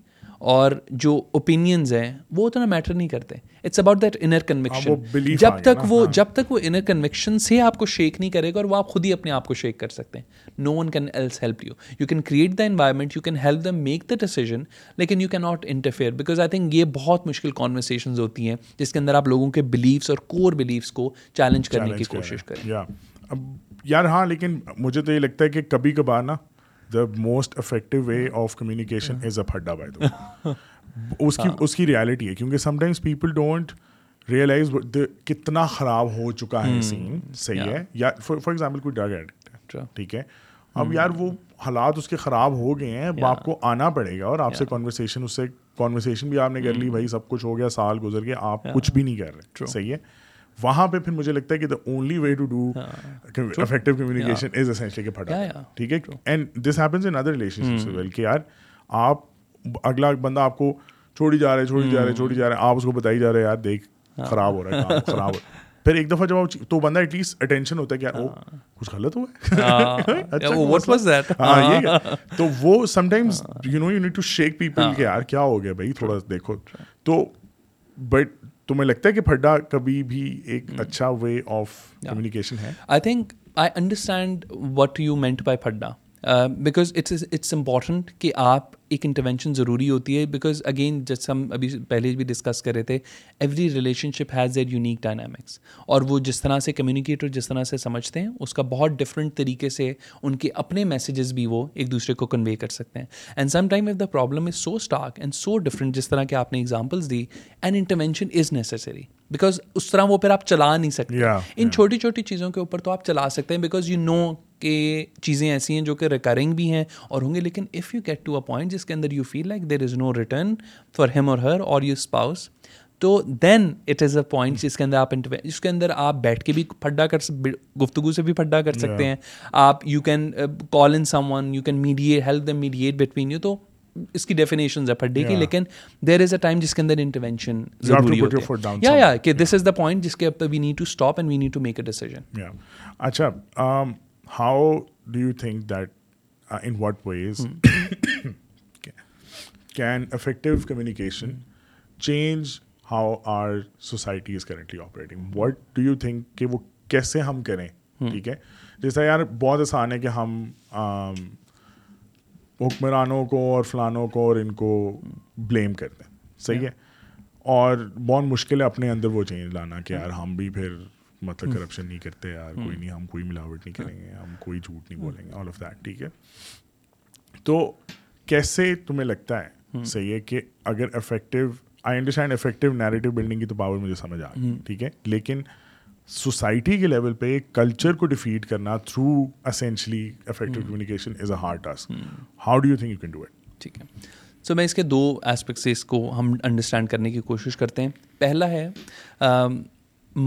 اور جو اوپینینز ہیں وہ اتنا میٹر نہیں کرتے it's about that inner connection جب تک وہ جب تک وہ انر کنوکشن سے آپ کو شیک نہیں کرے گا اور وہ آپ خود ہی اپنے آپ کو شیک کر سکتے ہیں no one can else help you you can create the environment you can help them make the decision لیکن you can not interfere because I think یہ بہت مشکل کانورسیشنز ہوتی ہیں جس کے اندر آپ لوگوں کے بلیفس اور کور بلیفس کو چیلنج کرنے کی کوشش کریں اب یار ہاں لیکن مجھے تو یہ لگتا ہے کہ کبھی کبھار نا the most effective way of communication is if Hooda by the اس کی اس کی ریالٹی ہے کیونکہ some times people don't realise کتنا خراب ہو چکا ہے سین صحیح ہے یا فار ایگزامپل کوئی ڈرگ ایڈکٹ ٹھیک ہے اب یار وہ حالات اس کے خراب ہو گئے ہیں اب آپ کو آنا پڑے گا اور آپ سے کانورسیشن اس سے کانورسیشن بھی آپ نے کر لی بھائی سب کچھ ہو گیا سال گزر گیا آپ کچھ بھی نہیں کر رہے صحیح ہے وہاں پہ پھر مجھے لگتا ہے کہ the only way to do effective communication is essentially کہ پھٹا ٹھیک ہے and this happens in other relation well کہ یار آپ اگلا بندہ آپ کو چھوڑی جا رہے چھوڑی جا رہے چھوڑی جا رہے آپ اس کو بتائی جا رہے یار دیکھ ہاں. خراب ہو رہا ہے خراب ہو رہا ہے پھر ایک دفعہ جب آپ تو بندہ ایٹ لیسٹ اٹینشن ہوتا ہے کہ یار ہاں. کچھ غلط ہوا ہے ہاں. اچھا، تو وہ sometimes you know you need to shake people کہ یار کیا ہو گیا بھائی تھوڑا دیکھو تو بٹ تو مجھے لگتا ہے کہ پھڈا کبھی بھی ایک اچھا وے آف کمیونیکیشن ہے I think I understand what you meant by پھڈا because it's it's important کہ آپ ایک انٹرونشن ضروری ہوتی ہے بیکاز اگین جیسے ہم ابھی پہلے بھی ڈسکس کر رہے تھے every relationship has a unique dynamics اور وہ جس طرح سے کمیونیکیٹر جس طرح سے سمجھتے ہیں اس کا بہت ڈفرینٹ طریقے سے ان کے اپنے میسیجز بھی وہ ایک دوسرے کو کنوے کر سکتے ہیں and some time of the problem is so stark and so different جس طرح کے آپ نے examples the and intervention is necessary because اس طرح وہ پھر آپ چلا نہیں سکتے ان چھوٹی چھوٹی چیزوں کے اوپر تو آپ چلا سکتے ہیں بیکاز یو نو کہ چیزیں ایسی ہیں جو کہ ریکرنگ بھی ہیں اور ہوں گے لیکن if you get to a point جس کے اندر you feel like there is no return for him or her اور اسپاؤس تو then it is a point جس کے اندر آپ جس اس کے اندر آپ بیٹھ کے بھی پھڈا کر گفتگو سے بھی پھڈا کر سکتے ہیں آپ you can call in someone you can mediate help them mediate between you تو اس کی ڈیفینیشن ہے پر ڈے کی لیکن دیر از اے ٹائم جس کے اندر انٹروینشن ضروری ہوتی ہے یا یا کہ دس از دا پوائنٹ جس کے اب تک we need to stop and we need to make a decision اچھا how do you think that in what ways can effective communication change how our society is currently operating what do you think کہ وہ کیسے ہم کریں hmm. ٹھیک ہے جیسا یار بہت آسان ہے کہ ہم um, حکمرانوں کو اور فلانوں کو اور ان کو بلیم کر دیں صحیح ہے اور بہت مشکل ہے اپنے اندر وہ چینج لانا کہ یار ہم بھی پھر مطلب کرپشن نہیں کرتے یار hmm. کوئی نہیں ہم کوئی ملاوٹ نہیں hmm. کریں گے ہم کوئی جھوٹ نہیں hmm. بولیں گے آل آف دیٹ ٹھیک ہے تو کیسے تمہیں لگتا ہے صحیح ہے کہ اگر effective I understand effective narrative building کی تو پاور مجھے سمجھ آ ٹھیک ہے لیکن سوسائٹی کے لیول پہ کلچر کو ڈیفیٹ کرنا through essentially effective communication is a hard task how do you you think can do it ٹھیک ہے سو میں اس کے دو اسپیکٹ سے اس کو ہم انڈرسٹینڈ کرنے کی کوشش کرتے ہیں پہلا ہے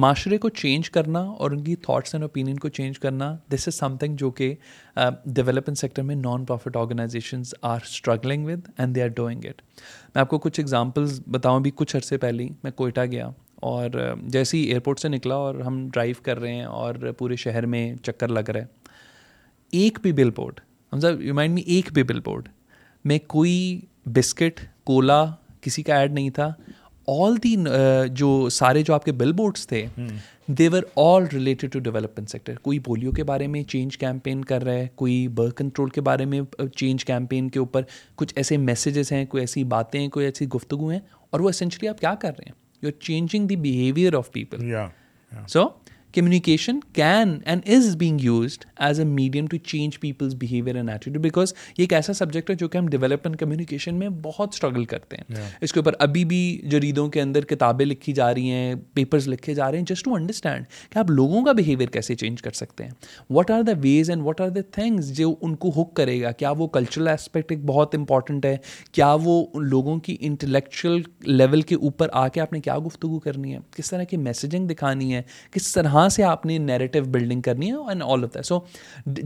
معاشرے کو چینج کرنا اور ان کی تھاٹس اینڈ اوپینین کو چینج کرنا دس از سم تھنگ جو کہ ڈیولپمنٹ سیکٹر میں non profit organizations are struggling with and they are doing it میں آپ کو کچھ ایگزامپلز بتاؤں بھی کچھ عرصے پہلے میں کوئٹہ گیا اور جیسے ہی ایئرپورٹ سے نکلا اور ہم ڈرائیو کر رہے ہیں اور پورے شہر میں چکر لگ رہا ہے ایک بھی بل بورڈ ہم سب یو مائنڈ می ایک بھی بل بورڈ میں کوئی بسکٹ کولا کسی کا ایڈ نہیں تھا آل دی uh, جو سارے جو آپ کے بل بورڈس تھے they were all related to development sector کوئی پولیو کے بارے میں چینج کیمپین کر رہا ہے کوئی برتھ کنٹرول کے بارے میں چینج کیمپین کے اوپر کچھ ایسے میسیجز ہیں کوئی ایسی باتیں کوئی ایسی گفتگو ہیں اور وہ اسینچلی آپ کیا کر رہے ہیں You're changing the behavior of people. Yeah. So communication can and is being used as a medium to change people's behaviour and attitude because یہ ایک ایسا سبجیکٹ ہے جو کہ ہم ڈیولپ اینڈ کمیونیکیشن میں بہت اسٹرگل کرتے ہیں اس کے اوپر ابھی بھی جریدوں کے اندر کتابیں لکھی جا رہی ہیں پیپرز لکھے جا رہے ہیں جسٹ ٹو انڈرسٹینڈ کہ آپ لوگوں کا بہیویئر کیسے چینج کر سکتے ہیں what are the ways and what are the things جو ان کو ہک کرے گا کیا وہ کلچرل اسپیکٹ ایک بہت امپارٹنٹ ہے کیا وہ لوگوں کی انٹلیکچوئل لیول کے اوپر آ کے آپ نے کیا گفتگو کرنی ہے کس طرح کی میسیجنگ دکھانی ہے کس طرح وہاں سے آپ نے نیریٹو بلڈنگ کرنی ہے and all of that so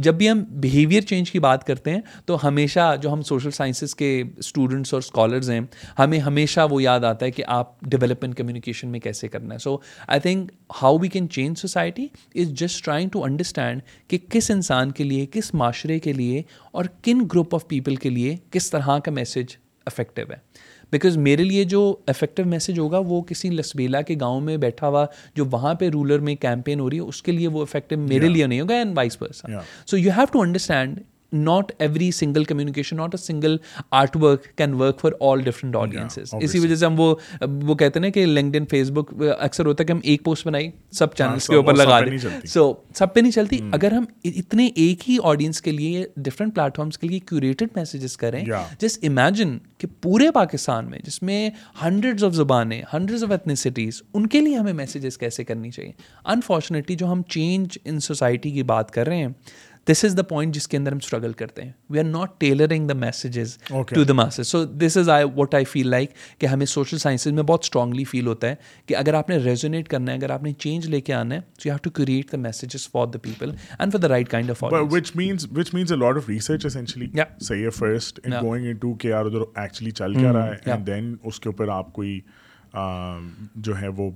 جب بھی ہم بیہیویئر چینج کی بات کرتے ہیں تو ہمیشہ جو ہم سوشل سائنسز کے اسٹوڈنٹس اور اسکالرز ہیں ہمیں ہمیشہ وہ یاد آتا ہے کہ آپ ڈیولپمنٹ کمیونیکیشن میں کیسے کرنا ہے so I think how we can change society is just trying to understand کہ کس انسان کے لیے کس معاشرے کے لیے اور کن گروپ آف پیپل کے لیے کس طرح کا میسج افیکٹو ہے بیکاز میرے لیے جو افیکٹو میسج ہوگا وہ کسی لسبیلا کے گاؤں میں بیٹھا ہوا جو وہاں پہ رولر میں کیمپین ہو رہی ہے اس کے لیے وہ افیکٹو میرے لیے نہیں ہوگا and vice person so you have to understand not every single communication not a single art work can work for all different audiences اسی وجہ سے ہم وہ وہ کہتے ہیں نا کہ کہ لنکڈ ان فیس بک اکثر ہوتا ہے ہم ایک پوسٹ بنائی سب چینلس ہاں، کے اوپر لگا سو سب پہ نہیں چلتی اگر ہم اتنے ایک ہی آڈینس کے لیے ڈفرینٹ پلیٹفارمس کے لیے کیوریٹڈ میسیجز کریں جس امیجن کہ پورے پاکستان میں جس میں ہنڈریڈ آف زبانیں ہنڈریڈ آف ایتھنیسٹیز ان کے لیے ہمیں میسیجز کیسے کرنی چاہیے انفارچونیٹلی جو ہم چینج ان سوسائٹی کی بات کر رہے ہیں دس از دا پوائنٹ جس کے اندر ہم اسٹرگل کرتے ہیں we are not tailoring the messages to the masses so this is I what I feel like کہ ہمیں سوشل سائنسز میں بہت اسٹرانگلی فیل ہوتا ہے کہ اگر آپ نے ریزونیٹ کرنا ہے اگر آپ نے چینج لے کے آنا ہے so you have to create the messages for the people and for the right kind of which means a lot of research essentially صحیح ہے فرسٹ گوئنگ ان ٹو کے آر ادھر ایکچولی چل کیا رہا ہے دین اس کے اوپر آپ کوئی جو ہے وہ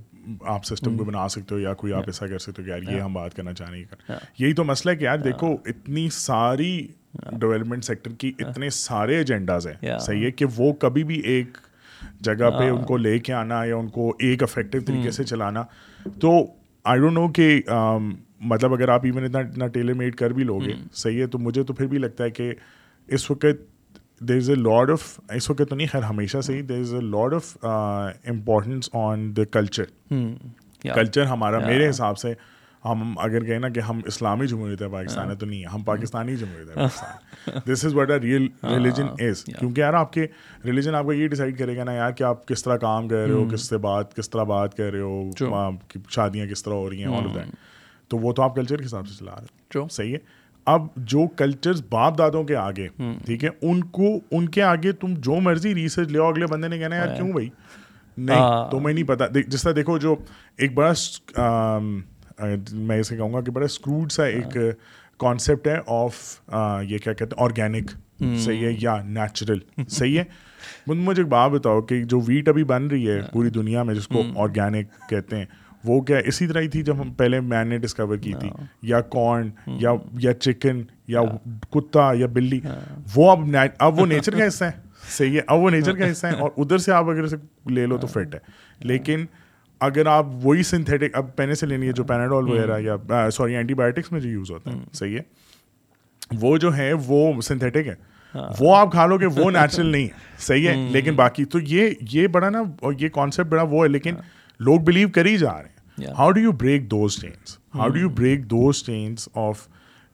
آپ سسٹم کو بنا سکتے ہو یا کوئی آپ ایسا کر سکتے ہو یار یہ ہم بات کرنا چاہ رہے ہیں یہی تو مسئلہ ہے کہ یار دیکھو اتنی ساری ڈیولپمنٹ سیکٹر کی اتنے سارے ایجنڈاز ہیں صحیح ہے کہ وہ کبھی بھی ایک جگہ پہ ان کو لے کے آنا یا ان کو ایک افیکٹو hmm. طریقے سے چلانا تو آئی ڈونٹ نو کہ مطلب اگر آپ ایون اتنا اتنا ٹیلر میڈ کر بھی لوگے hmm. صحیح ہے تو مجھے تو پھر بھی لگتا ہے کہ اس وقت دیر از اے لاڈ آف اس وقت تو نہیں خیر ہمیشہ سے ہی there is a lot of importance on the culture culture ہمارا میرے حساب سے ہم اگر کہیں نا کہ ہم اسلامی جمہوریت ہے پاکستان ہے تو نہیں ہے ہم پاکستانی جمہوریت ہے Pakistan this is what a real religion is کیونکہ یار آپ کے ریلیجن آپ کو یہ ڈیسائڈ کرے گا نا یار کہ آپ کس طرح کام کر رہے ہو hmm. کس سے بات کس طرح بات کر رہے ہو شادیاں کس طرح ہو رہی ہیں آل آف دیٹ تو وہ تو آپ کلچر کے حساب سے چلا رہے ہیں صحیح ہے اب جو کلچرز باپ دادوں کے آگے ٹھیک ہے ان کو ان کے آگے تم جو مرضی ریسرچ لے اگلے بندے نے کہنا یار کیوں بھائی نہیں تو میں نہیں پتا جس طرح دیکھو جو ایک بڑا میں اسے کہوں گا کہ بڑا اسکروڈ سا ایک کانسیپٹ ہے آف یہ کیا کہتے ہیں آرگینک صحیح ہے یا نیچرل صحیح ہے مجھے ایک بات بتاؤ کہ جو ویٹ ابھی بن رہی ہے پوری دنیا میں جس کو آرگینک کہتے ہیں وہ کیا اسی طرح ہی تھی جب ہم پہلے مین نے ڈسکور کی تھی ہاں۔ یا کارن یا یا چکن یا ہاں۔ کتا یا بلی ہاں۔ وہ اب اب وہ نیچر کا حصہ ہے صحیح ہے اب وہ نیچر کا حصہ ہے اور ادھر سے آپ اگر اسے لے لو تو فٹ ہے لیکن اگر آپ وہی سنتھیٹک اب پہنے سے لینی ہے جو پیناڈول وغیرہ یا سوری اینٹی بایوٹکس میں جو یوز ہوتے ہیں صحیح ہے وہ جو ہے وہ سنتھیٹک ہے وہ آپ کھا لو گے وہ نیچرل نہیں ہے صحیح ہے لیکن باقی تو یہ یہ بڑا نا یہ کانسیپٹ بڑا وہ ہے لیکن لوگ بلیو کر ہی جا رہے ہیں how do you break those chains how do you break those chains of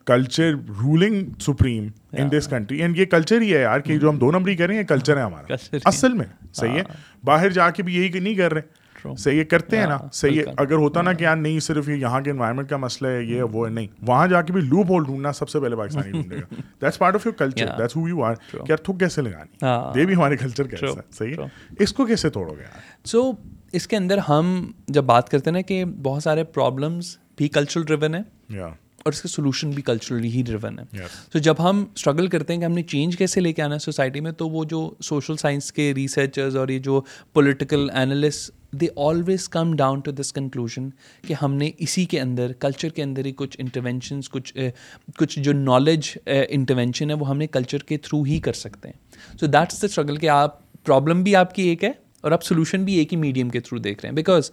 culture ruling supreme in this country and یہ کلچر ہی ہے یار کہ جو ہم دو نمبر ہی کریں یہ کلچر ہے ہمارا اصل میں صحیح ہے باہر جا کے بھی یہی نہیں کر رہے صحیح ہے کرتے ہیں نا صحیح ہے اگر ہوتا نا کہ یار نہیں صرف یہاں کے انوائرمنٹ کا مسئلہ ہے یہ وہ نہیں وہاں جا کے بھی لوپ ہول ڈھونڈنا سب سے پہلے پاکستانی ڈھونڈے گا that's part of your culture that's who you are کہ یار تھوک کیسے لگانی یہ بھی ہمارے کلچر کیسے صحیح ہے اس کو کیسے توڑو گے سو اس کے اندر ہم جب بات کرتے ہیں نا کہ بہت سارے پرابلمس بھی کلچرل ڈریون ہے اور اس کے سولوشن بھی کلچرلی ہی ڈریون ہے سو جب ہم اسٹرگل کرتے ہیں کہ ہم نے چینج کیسے لے کے آنا ہے سوسائٹی میں تو وہ جو سوشل سائنس کے ریسرچرز اور یہ جو political analyst they always come down to this conclusion کہ ہم نے اسی کے اندر کلچر کے اندر ہی کچھ انٹرونشنس کچھ eh, کچھ جو نالج انٹروینشن eh, ہے وہ ہم نے کلچر کے تھرو ہی کر سکتے ہیں سو دیٹس دا اسٹرگل کہ آپ پرابلم بھی آپ کی ایک ہے اور آپ سولوشن بھی ایک ہی میڈیم کے تھرو دیکھ رہے ہیں بیکاز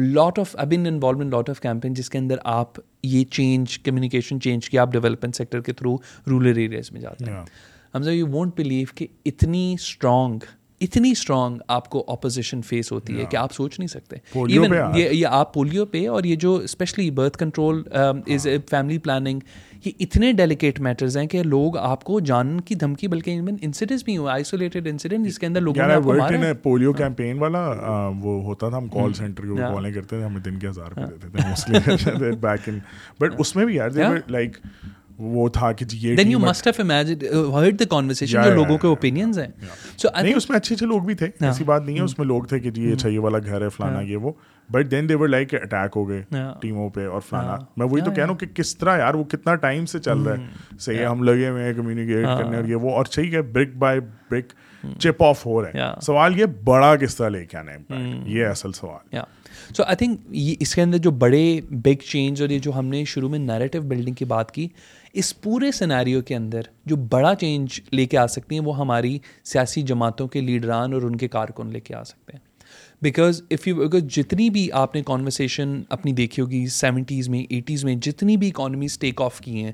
لاٹ آف اب in involvement lot of campaign جس کے اندر آپ یہ چینج کمیونیکیشن چینج کیا آپ ڈیولپمنٹ سیکٹر کے تھرو رورل ایریاز میں جاتے ہیں ہم یو وونٹ بلیو کہ اتنی اسٹرانگ اتنی اسٹرانگ آپ کو اپوزیشن فیس ہوتی ہے کہ آپ سوچ نہیں سکتے ایون یہ یہ آپ پولیو پہ اور یہ جو specially birth control is family planning یہ اتنے ڈیلیکیٹ میٹرز ہیں کہ لوگ آپ کو جان کی دھمکی بلکہ ایون انسیڈنٹس بھی ہوئے آئسولیٹڈ انسیڈنٹ جس کے اندر لوگوں پولیو کیمپین ہاں۔ والا وہ ہوتا تھا ہم کال سینٹر کی کالیں کرتے تھے ہمیں دن کے ہزار روپے ہاں۔ دیتے تھے بیک ان بٹ اس میں بھی یار لائک وہ تھا کہ جی یہ then you must have imagined heard the conversation جو لوگوں کے اوپینینز ہیں سو نہیں اس میں اچھے اچھے لوگ بھی تھے ایسی بات نہیں ہے اس میں mm-hmm. لوگ تھے کہ جی یہ چاہیے اچھا والا گھر ہے فلانا یہ وہ but then they were like attack ہو گئے ٹیموں پہ اور فلانا میں وہی تو کہہ رہا ہوں کہ کس طرح یار وہ کتنا ٹائم سے چل رہا ہے mm. صحیح ہم لگے ہوئے ہیں کمیونیکیٹ ہاں. کرنے اور یہ وہ اور صحیح ہے برک بائی برک چپ آف ہو رہے ہیں سوال یہ بڑا کس طرح لے کے آنا ہے mm. یہ اصل سوال سو آئی تھنک یہ اس کے اندر جو بڑے بگ چینج اور یہ جو ہم نے شروع میں نیریٹو بلڈنگ کی بات کی اس پورے سناریو کے اندر جو بڑا چینج لے کے آ سکتی ہیں وہ ہماری سیاسی جماعتوں کے لیڈران اور ان کے کارکن لے کے آ سکتے ہیں بیکاز اف یو اگر جتنی بھی آپ نے کانورسیشن اپنی دیکھی ہوگی سیونٹیز میں ایٹیز میں جتنی بھی اکانومیز ٹیک آف کی ہیں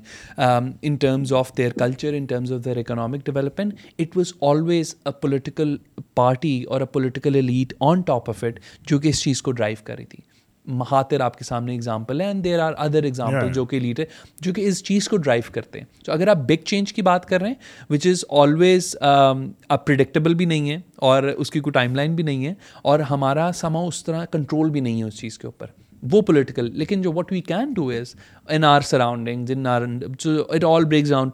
in terms of their culture in terms of their economic development it was always a political party اور a political lead on top of it جو کہ اس چیز کو ڈرائیو کر رہی تھی مہاتر آپ کے سامنے ایگزامپل ہیں and there are other example جو کہ لیڈر جو کہ اس چیز کو ڈرائیو کرتے ہیں تو اگر آپ بگ چینج کی بات کر رہے ہیں وچ از آلویز پرڈکٹیبل بھی نہیں ہے اور اس کی کوئی ٹائم لائن بھی نہیں ہے اور ہمارا سما اس طرح کنٹرول بھی نہیں ہے اس چیز کے اوپر وہ پولیٹیکل لیکن جو what we can do is in in are are it all breaks down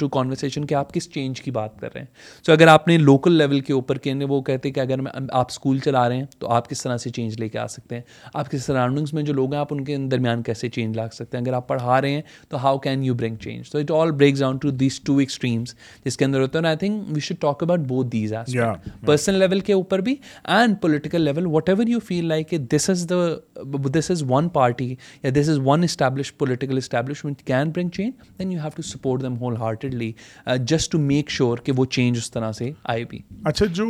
آپ کس چینج کی بات کر رہے ہیں سو اگر آپ نے لوکل لیول کے اوپر وہ کہتے ہیں کہ اگر آپ اسکول چلا رہے ہیں تو آپ کس طرح سے چینج لے کے آ سکتے ہیں آپ کے سراؤنڈنگس میں جو لوگ ہیں آپ ان کے درمیان کیسے چینج لا سکتے ہیں اگر آپ پڑھا رہے ہیں تو how can you bring change to it all to these two extremes جس کے اندر ہوتا ہے I think we should talk about both these are personal level کے اوپر بھی and political level whatever you feel like this this is the is one party یا this is one establish political establishment can bring change then you have to support them wholeheartedly just to make sure کہ وہ change اس طرح سے آئے بھی اچھا جو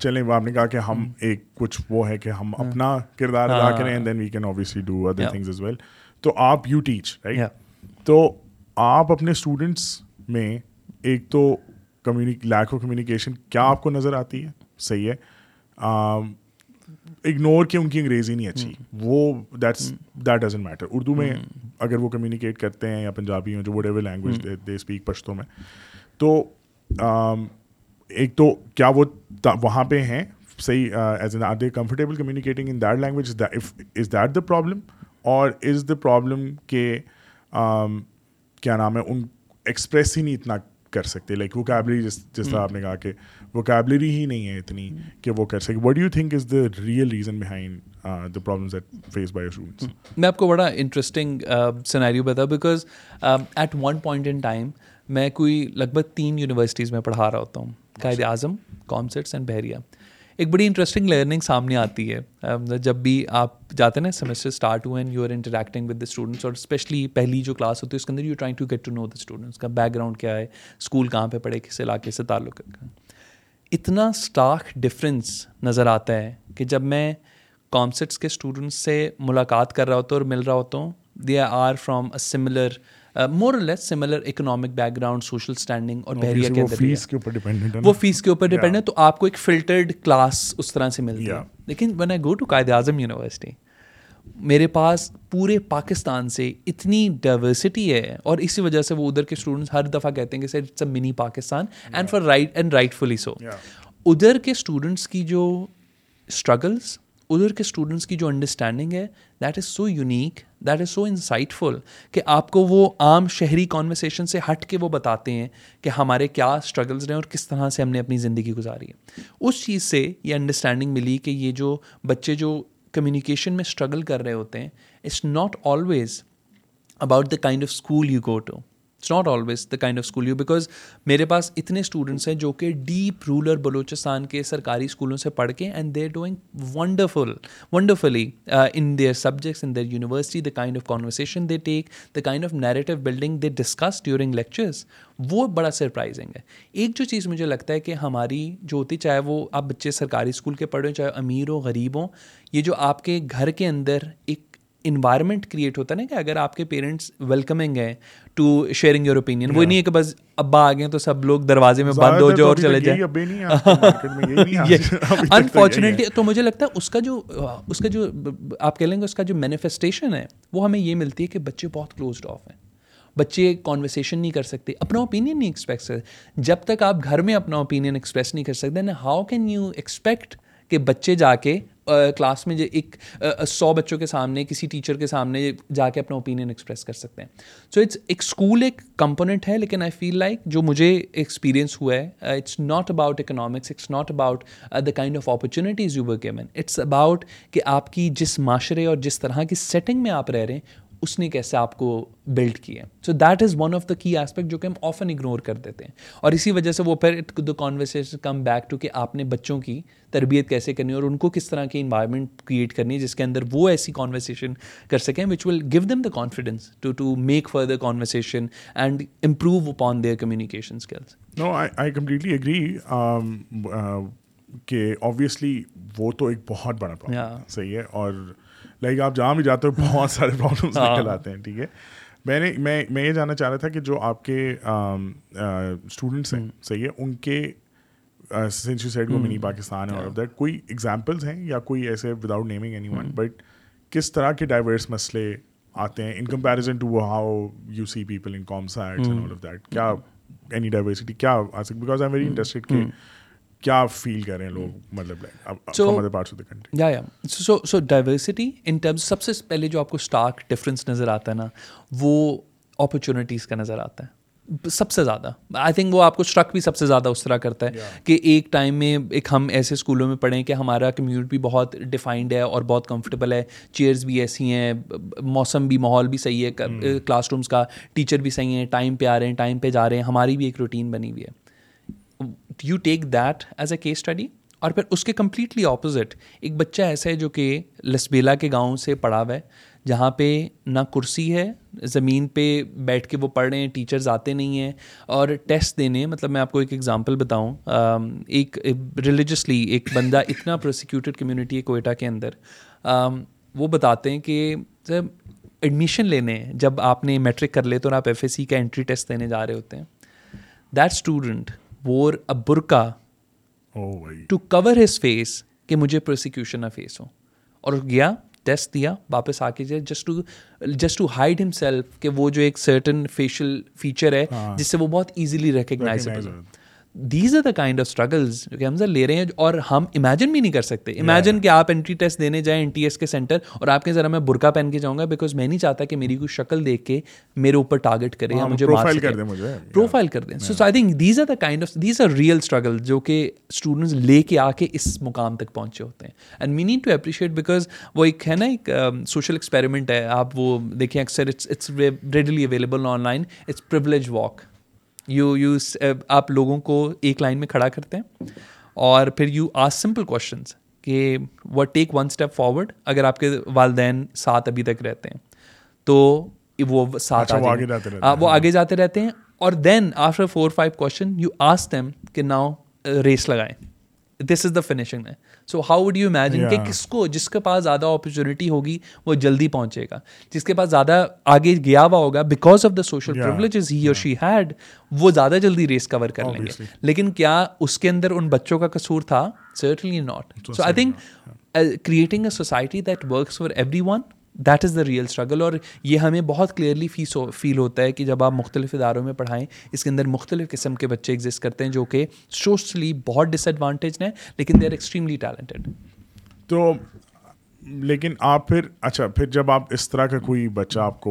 چلیں آپ نے کہا کہ ہم ایک کچھ وہ ہے کہ ہم اپنا کردار ادا کریں then we can obviously do other things as well تو آپ یو ٹیچ رائٹ تو آپ اپنے اسٹوڈنٹس میں ایک تو کمیونی لیک آف کمیونیکیشن کیا آپ کو نظر آتی ہے صحیح ہے اگنور کہ ان کی انگریزی نہیں اچھی hmm. وہ دیٹس دیٹ میٹر اردو میں hmm. اگر وہ کمیونیکیٹ کرتے ہیں یا پنجابی ہوں جو whatever language they speak پشتوں میں تو ایک تو کیا وہ وہاں پہ ہیں صحیح as in are they comfortable communicating in that language is that the problem or is the problem کہ کیا نام ہے ان ایکسپریس ہی نہیں اتنا کر سکتے لائک جس جس طرح hmm. آپ نے کہا کہ ہی نہیں ہے اتنی hmm. کہ وہ کر سکے what you think is the real reason behind face by میں آپ کو بڑا interesting because at one point in time میں کوئی لگ بھگ تین یونیورسٹیز میں پڑھا رہا ہوتا ہوں قائد اچھا۔ اعظم کانسرٹس اینڈ بحریہ ایک بڑی انٹرسٹنگ لرننگ سامنے آتی ہے جب بھی آپ جاتے ہیں نا سیمسٹر اسٹارٹ ہوئے and you are interacting with the students اور اسپیشلی پہلی جو کلاس ہوتی ہے اس کے اندر you trying to to get know the students کا بیک گراؤنڈ کیا ہے اسکول کہاں پہ پڑھے کس علاقے سے تعلق ہے اتنا اسٹاک ڈفرینس نظر آتا ہے کہ جب میں کامسٹس کے اسٹوڈنٹس سے ملاقات کر رہا ہوتا ہوں اور مل رہا ہوتا ہوں they are from a similar more less similar economic background social standing اور بحریہ کے اندر فیس کے اوپر وہ فیس کے اوپر ڈیپینڈ ہے تو آپ کو ایک فلٹرڈ کلاس اس طرح سے ملتی ہے لیکن when I go to Quaid Azam university میرے پاس پورے پاکستان سے اتنی ڈائیورسٹی ہے اور اسی وجہ سے وہ ادھر کے اسٹوڈنٹس ہر دفعہ کہتے ہیں کہ sir it's a mini Pakistan and far right and right fully so ادھر کے اسٹوڈنٹس کی جو اسٹرگلس ادھر کے اسٹوڈنٹس کی جو انڈرسٹینڈنگ ہے that is so unique that is so insightful کہ آپ کو وہ عام شہری کانورسیشن سے ہٹ کے وہ بتاتے ہیں کہ ہمارے کیا اسٹرگلز رہے ہیں اور کس طرح سے ہم نے اپنی زندگی گزاری ہے اس چیز سے یہ انڈرسٹینڈنگ ملی کہ یہ جو بچے جو کمیونیکیشن میں اسٹرگل کر رہے ہوتے ہیں it's not always about the kind of school you go to it's not always the kind of school you because میرے پاس اتنے اسٹوڈنٹس ہیں جو کہ ڈیپ رولر بلوچستان کے سرکاری اسکولوں سے پڑھ کے and they doing wonderful wonderfully in their subjects in their university the kind of conversation they take the kind of narrative building they discuss during lectures وہ بڑا سرپرائزنگ ہے ایک جو چیز مجھے لگتا ہے کہ ہماری جو ہوتی چاہے وہ آپ بچے سرکاری اسکول کے پڑھیں چاہے امیر ہوں غریب ہوں یہ جو آپ کے گھر کے اندر ایک انوائرمنٹ کریٹ ہوتا ہے نا کہ اگر آپ کے پیرنٹس ویلکمنگ ہیں ٹو شیئرنگ یور اوپینین وہ نہیں ہے کہ بس ابا آ گئے تو سب لوگ دروازے میں بند ہو جائے اور چلے انفارچونیٹلی تو مجھے لگتا ہے اس اس کا کا جو جو آپ کہہ لیں گے اس کا جو مینیفیسٹیشن ہے وہ ہمیں یہ ملتی ہے کہ بچے بہت کلوزڈ آف ہیں بچے کانورسیشن نہیں کر سکتے اپنا اوپینین نہیں ایکسپیکٹ کر جب تک آپ گھر میں اپنا اوپینین ایکسپریس نہیں کر سکتے ہاؤ کین یو ایکسپیکٹ کہ بچے جا کے کلاس میں ایک سو بچوں کے سامنے کسی ٹیچر کے سامنے جا کے اپنا اوپینین ایکسپریس کر سکتے ہیں سو اٹس ایک اسکول ایک کمپوننٹ ہے لیکن آئی فیل لائک جو مجھے ایکسپیرینس ہوا ہے it's not about economics it's not about the kind of opportunities you were given it's about کہ آپ کی جس معاشرے اور جس طرح کی سیٹنگ میں آپ رہ رہے ہیں اس نے کیسے آپ کو بلڈ کیا so that is one of the key aspect جو کہ ہم آفن اگنور کر دیتے ہیں اور اسی وجہ سے وہ پھر the conversation come back to کہ آپ نے بچوں کی تربیت کیسے کرنی ہے اور ان کو کس طرح کی انوائرمنٹ کریٹ کرنی ہے جس کے اندر وہ ایسی کانورسیشن کر سکیں which will give them the confidence to to make further conversation and improve upon their communication skills no I completely agree کہ آبویسلی وہ تو ایک بہت بڑا صحیح ہے اور لائک آپ جہاں بھی جاتے ہو بہت سارے پرابلمس ہاں۔ نکل آتے ہیں ٹھیک ہے میں نے میں میں یہ جاننا چاہ رہا تھا کہ جو آپ کے اسٹوڈنٹس ہیں صحیح ہے ان کے سنچری سائڈ کو منی پاکستان ہے اور اب دیٹ کوئی ایگزامپلس ہیں یا کوئی ایسے without naming any one but کس طرح کے ڈائیورس مسئلے آتے ہیں in comparison to how you see people in COMSATS کیا اینی ڈائیورسٹی کیا آ سکتی because I am very interested کہ کیا فیل کر رہے ہیں لوگ مطلب ڈائیورسٹی ان ٹرمز سب سے پہلے جو آپ کو اسٹاک ڈفرینس نظر آتا ہے نا وہ اپرچونیٹیز کا نظر آتا ہے سب سے زیادہ آئی تھنک وہ آپ کو اسٹرک بھی سب سے زیادہ اس طرح کرتا ہے کہ ایک ٹائم میں ایک ہم ایسے اسکولوں میں پڑھیں کہ ہمارا کمیونٹی بھی بہت ڈیفائنڈ ہے اور بہت کمفرٹیبل ہے چیئرس بھی ایسی ہیں موسم بھی ماحول بھی صحیح ہے کلاس hmm. رومس کا ٹیچر بھی صحیح ہیں ٹائم پہ آ رہے ہیں ٹائم پہ جا رہے ہیں ہماری بھی ایک روٹین بنی ہوئی ہے you take that as a case study اور پھر اس کے کمپلیٹلی اپوزٹ ایک بچہ ایسا ہے جو کہ لسبیلا کے گاؤں سے پڑھا ہوا ہے جہاں پہ نہ کرسی ہے زمین پہ بیٹھ کے وہ پڑھ رہے ہیں ٹیچرز آتے نہیں ہیں اور ٹیسٹ دینے مطلب میں آپ کو ایک ایگزامپل بتاؤں ایک ریلیجسلی ایک بندہ اتنا پروسیکیوٹیڈ کمیونٹی ہے کوئٹہ کے اندر وہ بتاتے ہیں کہ سر ایڈمیشن لینے جب آپ نے میٹرک کر لے تو آپ ایف ایس سی کا انٹری ٹیسٹ دینے جا رہے ہوتے ہیں دیٹ اسٹوڈنٹ وور برقع ٹو کور ہز فیس کہ مجھے پروسیکیوشن نہ فیس ہو اور گیا ٹیسٹ دیا واپس آ کے just to just to hide himself کہ وہ جو ایک سرٹن فیشیل فیچر ہے ہاں۔ جس سے وہ بہت easily recognisable these are the kind of struggles جو کہ ہم سر لے رہے ہیں اور ہم امیجن بھی نہیں کر سکتے امیجن کہ آپ انٹری ٹیسٹ دینے جائیں این ٹی ایس کے سینٹر اور آپ کے ذرا میں برقع پہن کے جاؤں گا بیکاز میں نہیں چاہتا کہ میری کوئی شکل دیکھ کے میرے اوپر ٹارگیٹ کرے یا ہاں، مجھے پروفائل کر دیں so I think these are the kind of these are real struggle جو کہ اسٹوڈنٹس لے کے آ کے اس مقام تک پہنچے ہوتے ہیں and need to appreciate because وہ ایک ہے نا ایک سوشل um, ایکسپیریمنٹ ہے آپ وہ دیکھیں اکثر readily available online it's privilege walk you you uh, آپ لوگوں کو ایک لائن میں کھڑا کرتے ہیں اور پھر you ask simple questions that what take one step forward اگر آپ کے والدین ساتھ ابھی تک رہتے ہیں تو وہ ساتھ اچھا، وہ آگے جاتے رہتے ہیں اور then after four five question you ask them کہ ناؤ ریس uh, لگائیں this is the finishing so how would you imagine کہ کس کو جس کے پاس زیادہ اپرچونیٹی ہوگی وہ جلدی پہنچے گا جس کے پاس زیادہ آگے گیا ہوا ہوگا because of the social privileges he اور شی ہیڈ وہ زیادہ جلدی ریس کور کر لیں گے لیکن کیا اس کے اندر ان بچوں کا قصور تھا certainly not so I think creating a society that works for everyone that is the real struggle اور یہ ہمیں بہت کلیئرلی فیس فیل ہوتا ہے کہ جب آپ مختلف اداروں میں پڑھائیں اس کے اندر مختلف قسم کے بچے ایگزسٹ کرتے ہیں جو کہ سوشلی بہت ڈس ایڈوانٹیج ہیں لیکن دے آر ایکسٹریملی ٹیلنٹڈ تو لیکن آپ پھر اچھا پھر جب آپ اس طرح کا کوئی بچہ آپ کو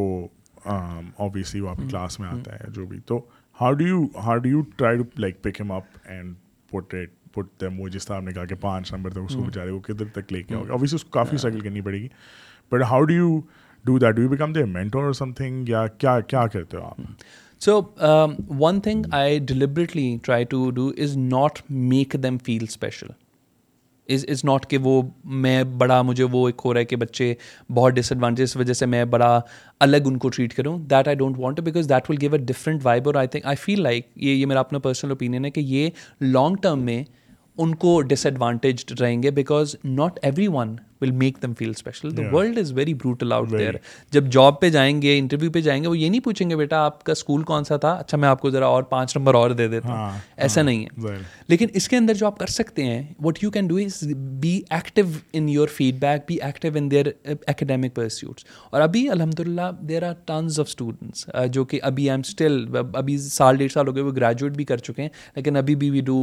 وہ آپ کی کلاس میں آتا ہے جو بھی تو how do you how do you try to like pick up and portrait put them وہ جس طرح آپ نے کہا کہ پانچ نمبر تک اس کو hmm. بچارے وہ کدھر تک لے کے آؤ گے اوبیسلی hmm. اس کو کافی اسٹرگل کرنی پڑے گی but how do you do that do you become the mentor اور سم تھنگ یا کیا کیا کرتے ہو آپ so one thing I deliberately try to do is not make them feel special is is not کہ وہ میں بڑا مجھے وہ ایک ہو رہا ہے کہ بچے بہت ڈس ایڈوانٹیج اس وجہ سے میں بڑا الگ ان کو ٹریٹ کروں that I don't want because that will give a different vibe اور I think I feel like یہ یہ میرا اپنا پرسنل اوپینین ہے کہ یہ لانگ ٹرم میں ان کو ڈس ایڈوانٹیجڈ رہیں گے because not everyone will make them feel special the world is very brutal out جب جاب پہ جائیں گے انٹرویو پہ جائیں گے وہ یہ نہیں پوچھیں گے بیٹا آپ کا اسکول کون سا تھا اچھا میں آپ کو ذرا اور پانچ نمبر اور دے دیتا ہوں ہاں، ایسا ہاں، نہیں ہے لیکن اس کے اندر جو آپ کر سکتے ہیں what you can do is be be active active in in your feedback their academic pursuits اور ابھی الحمد للہ there are tons of students جو کہ ابھی آئی ایم اسٹل ابھی سال ڈیڑھ سال ہو گئے وہ گریجویٹ بھی کر چکے ہیں لیکن ابھی بھی وی ڈو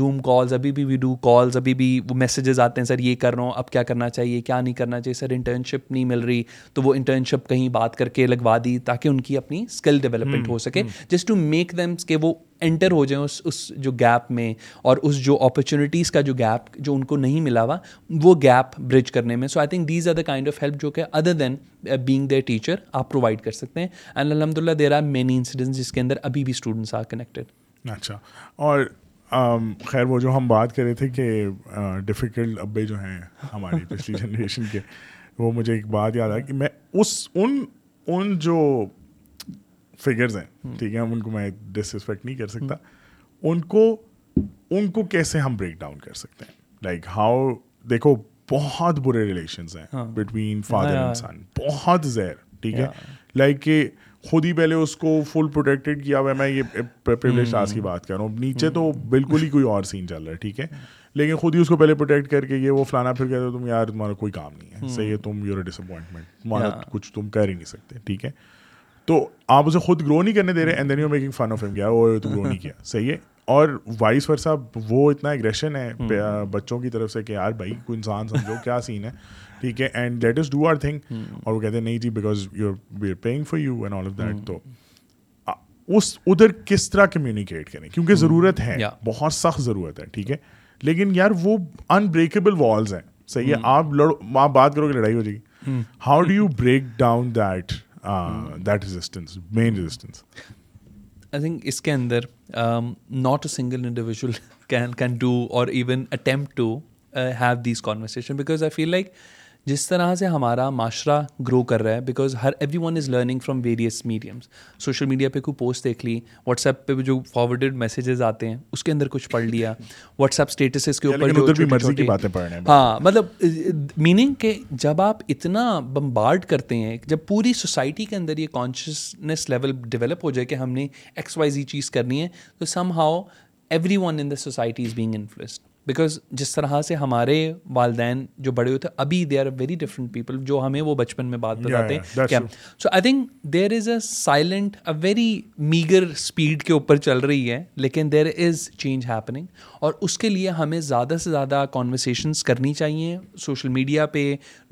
زوم کالز ابھی بھی وی ڈو کالز ابھی بھی وہ میسیجز آتے ہیں سر یہ کر رہا ہوں اب کیا کرنا چاہیے کیا نہیں کرنا چاہیے سر انٹرنشپ نہیں مل رہی تو وہ انٹرنشپ کہیں بات کر کے لگوا دی تاکہ ان کی اپنی اسکل ڈیولپمنٹ ہو سکے جسٹ ٹو میک کہ وہ انٹر ہو جائیں اس اس جو گیپ میں اور اس جو اپرچونیٹیز کا جو گیپ جو ان کو نہیں ملا ہوا وہ گیپ برج کرنے میں so I think these are the kind of help جو کہ other than being the teacher آپ پرووائڈ کر سکتے ہیں اینڈ الحمد للہ دیر آر مینی انسیڈنٹ جس کے اندر ابھی بھی اسٹوڈنٹس آر کنیکٹڈ اچھا اور خیر وہ جو ہم بات کر رہے تھے کہ ڈفیکلٹ ابے جو ہیں ہماری پچھلی جنریشن کے وہ مجھے ایک بات یاد آ کہ میں اس ان ان جو فگرز ہیں ٹھیک ہے ان کو میں ڈس رسپیکٹ نہیں کر سکتا ان کو ان کو کیسے ہم بریک ڈاؤن کر سکتے ہیں لائک ہاؤ دیکھو بہت برے ریلیشنز ہیں بٹوین فادر اینڈ سن بہت زہر ٹھیک ہے لائک ہاں۔ کہ خود ہی پہلے اس کو فل پروٹیکٹڈ کیا ہوا ہے میں یہ کلاس کی بات کر رہا ہوں نیچے تو بالکل ہی کوئی اور سین چل رہا ہے ٹھیک ہے لیکن خود ہی اس کو پہلے پروٹیکٹ کر کے یہ وہ فلانا پھر کہتے تم یار تمہارا کوئی کام نہیں ہے صحیح ہے تم یور ڈس اپوائنٹمنٹ تمہارا کچھ تم کر ہی نہیں سکتے ٹھیک ہے تو آپ اسے خود گرو نہیں کرنے دے رہے and then you making fun of ہم کیا وہ تو گرو نہیں کیا صحیح ہے اور وائس ورثہ وہ اتنا اگریشن ہے بچوں کی طرف سے کہ یار بھائی کوئی انسان سمجھو کیا سین ہے ٹھیک ہے and let us do our thing اور وہ کہتے ہیں نہیں جی because you are we are paying for you and all of that تو اس ادھر کس طرح کمیونیکیٹ کریں کیونکہ hmm. ضرورت ہے بہت سخت ضرورت ہے ٹھیک ہے لیکن یار وہ ان بریکیبل والز ہیں صحیح ہے hmm. آپ لڑو آپ بات کرو گے لڑائی ہو جائے گی how do you break down that that resistance man resistance I think اس کے اندر not a single individual can can do اور even attempt to have these conversation because I feel like جس طرح سے ہمارا معاشرہ گرو کر رہا ہے because Hare everyone is learning from various mediums social media پہ کوئی پوسٹ دیکھ لی واٹس ایپ پہ جو فارورڈ میسیجز آتے ہیں اس کے اندر کچھ پڑھ لیا واٹس ایپ اسٹیٹسز کے اوپر ہاں مطلب میننگ کہ جب آپ اتنا بمبارڈ کرتے ہیں جب پوری سوسائٹی کے اندر یہ کانشیسنیس لیول ڈیولپ ہو جائے کہ ہم نے ایکس وائز یہ چیز کرنی ہے تو somehow everyone in the society is being influenced because جس طرح سے ہمارے والدین جو بڑے ہوئے تھے ابھی they are very different people جو ہمیں وہ بچپن میں بات بتاتے ہیں so I think there is a silent a very meager speed کے اوپر چل رہی ہے لیکن دیر از چینج ہیپننگ اور اس کے لیے ہمیں زیادہ سے زیادہ کانورسیشنس کرنی چاہیے سوشل میڈیا پہ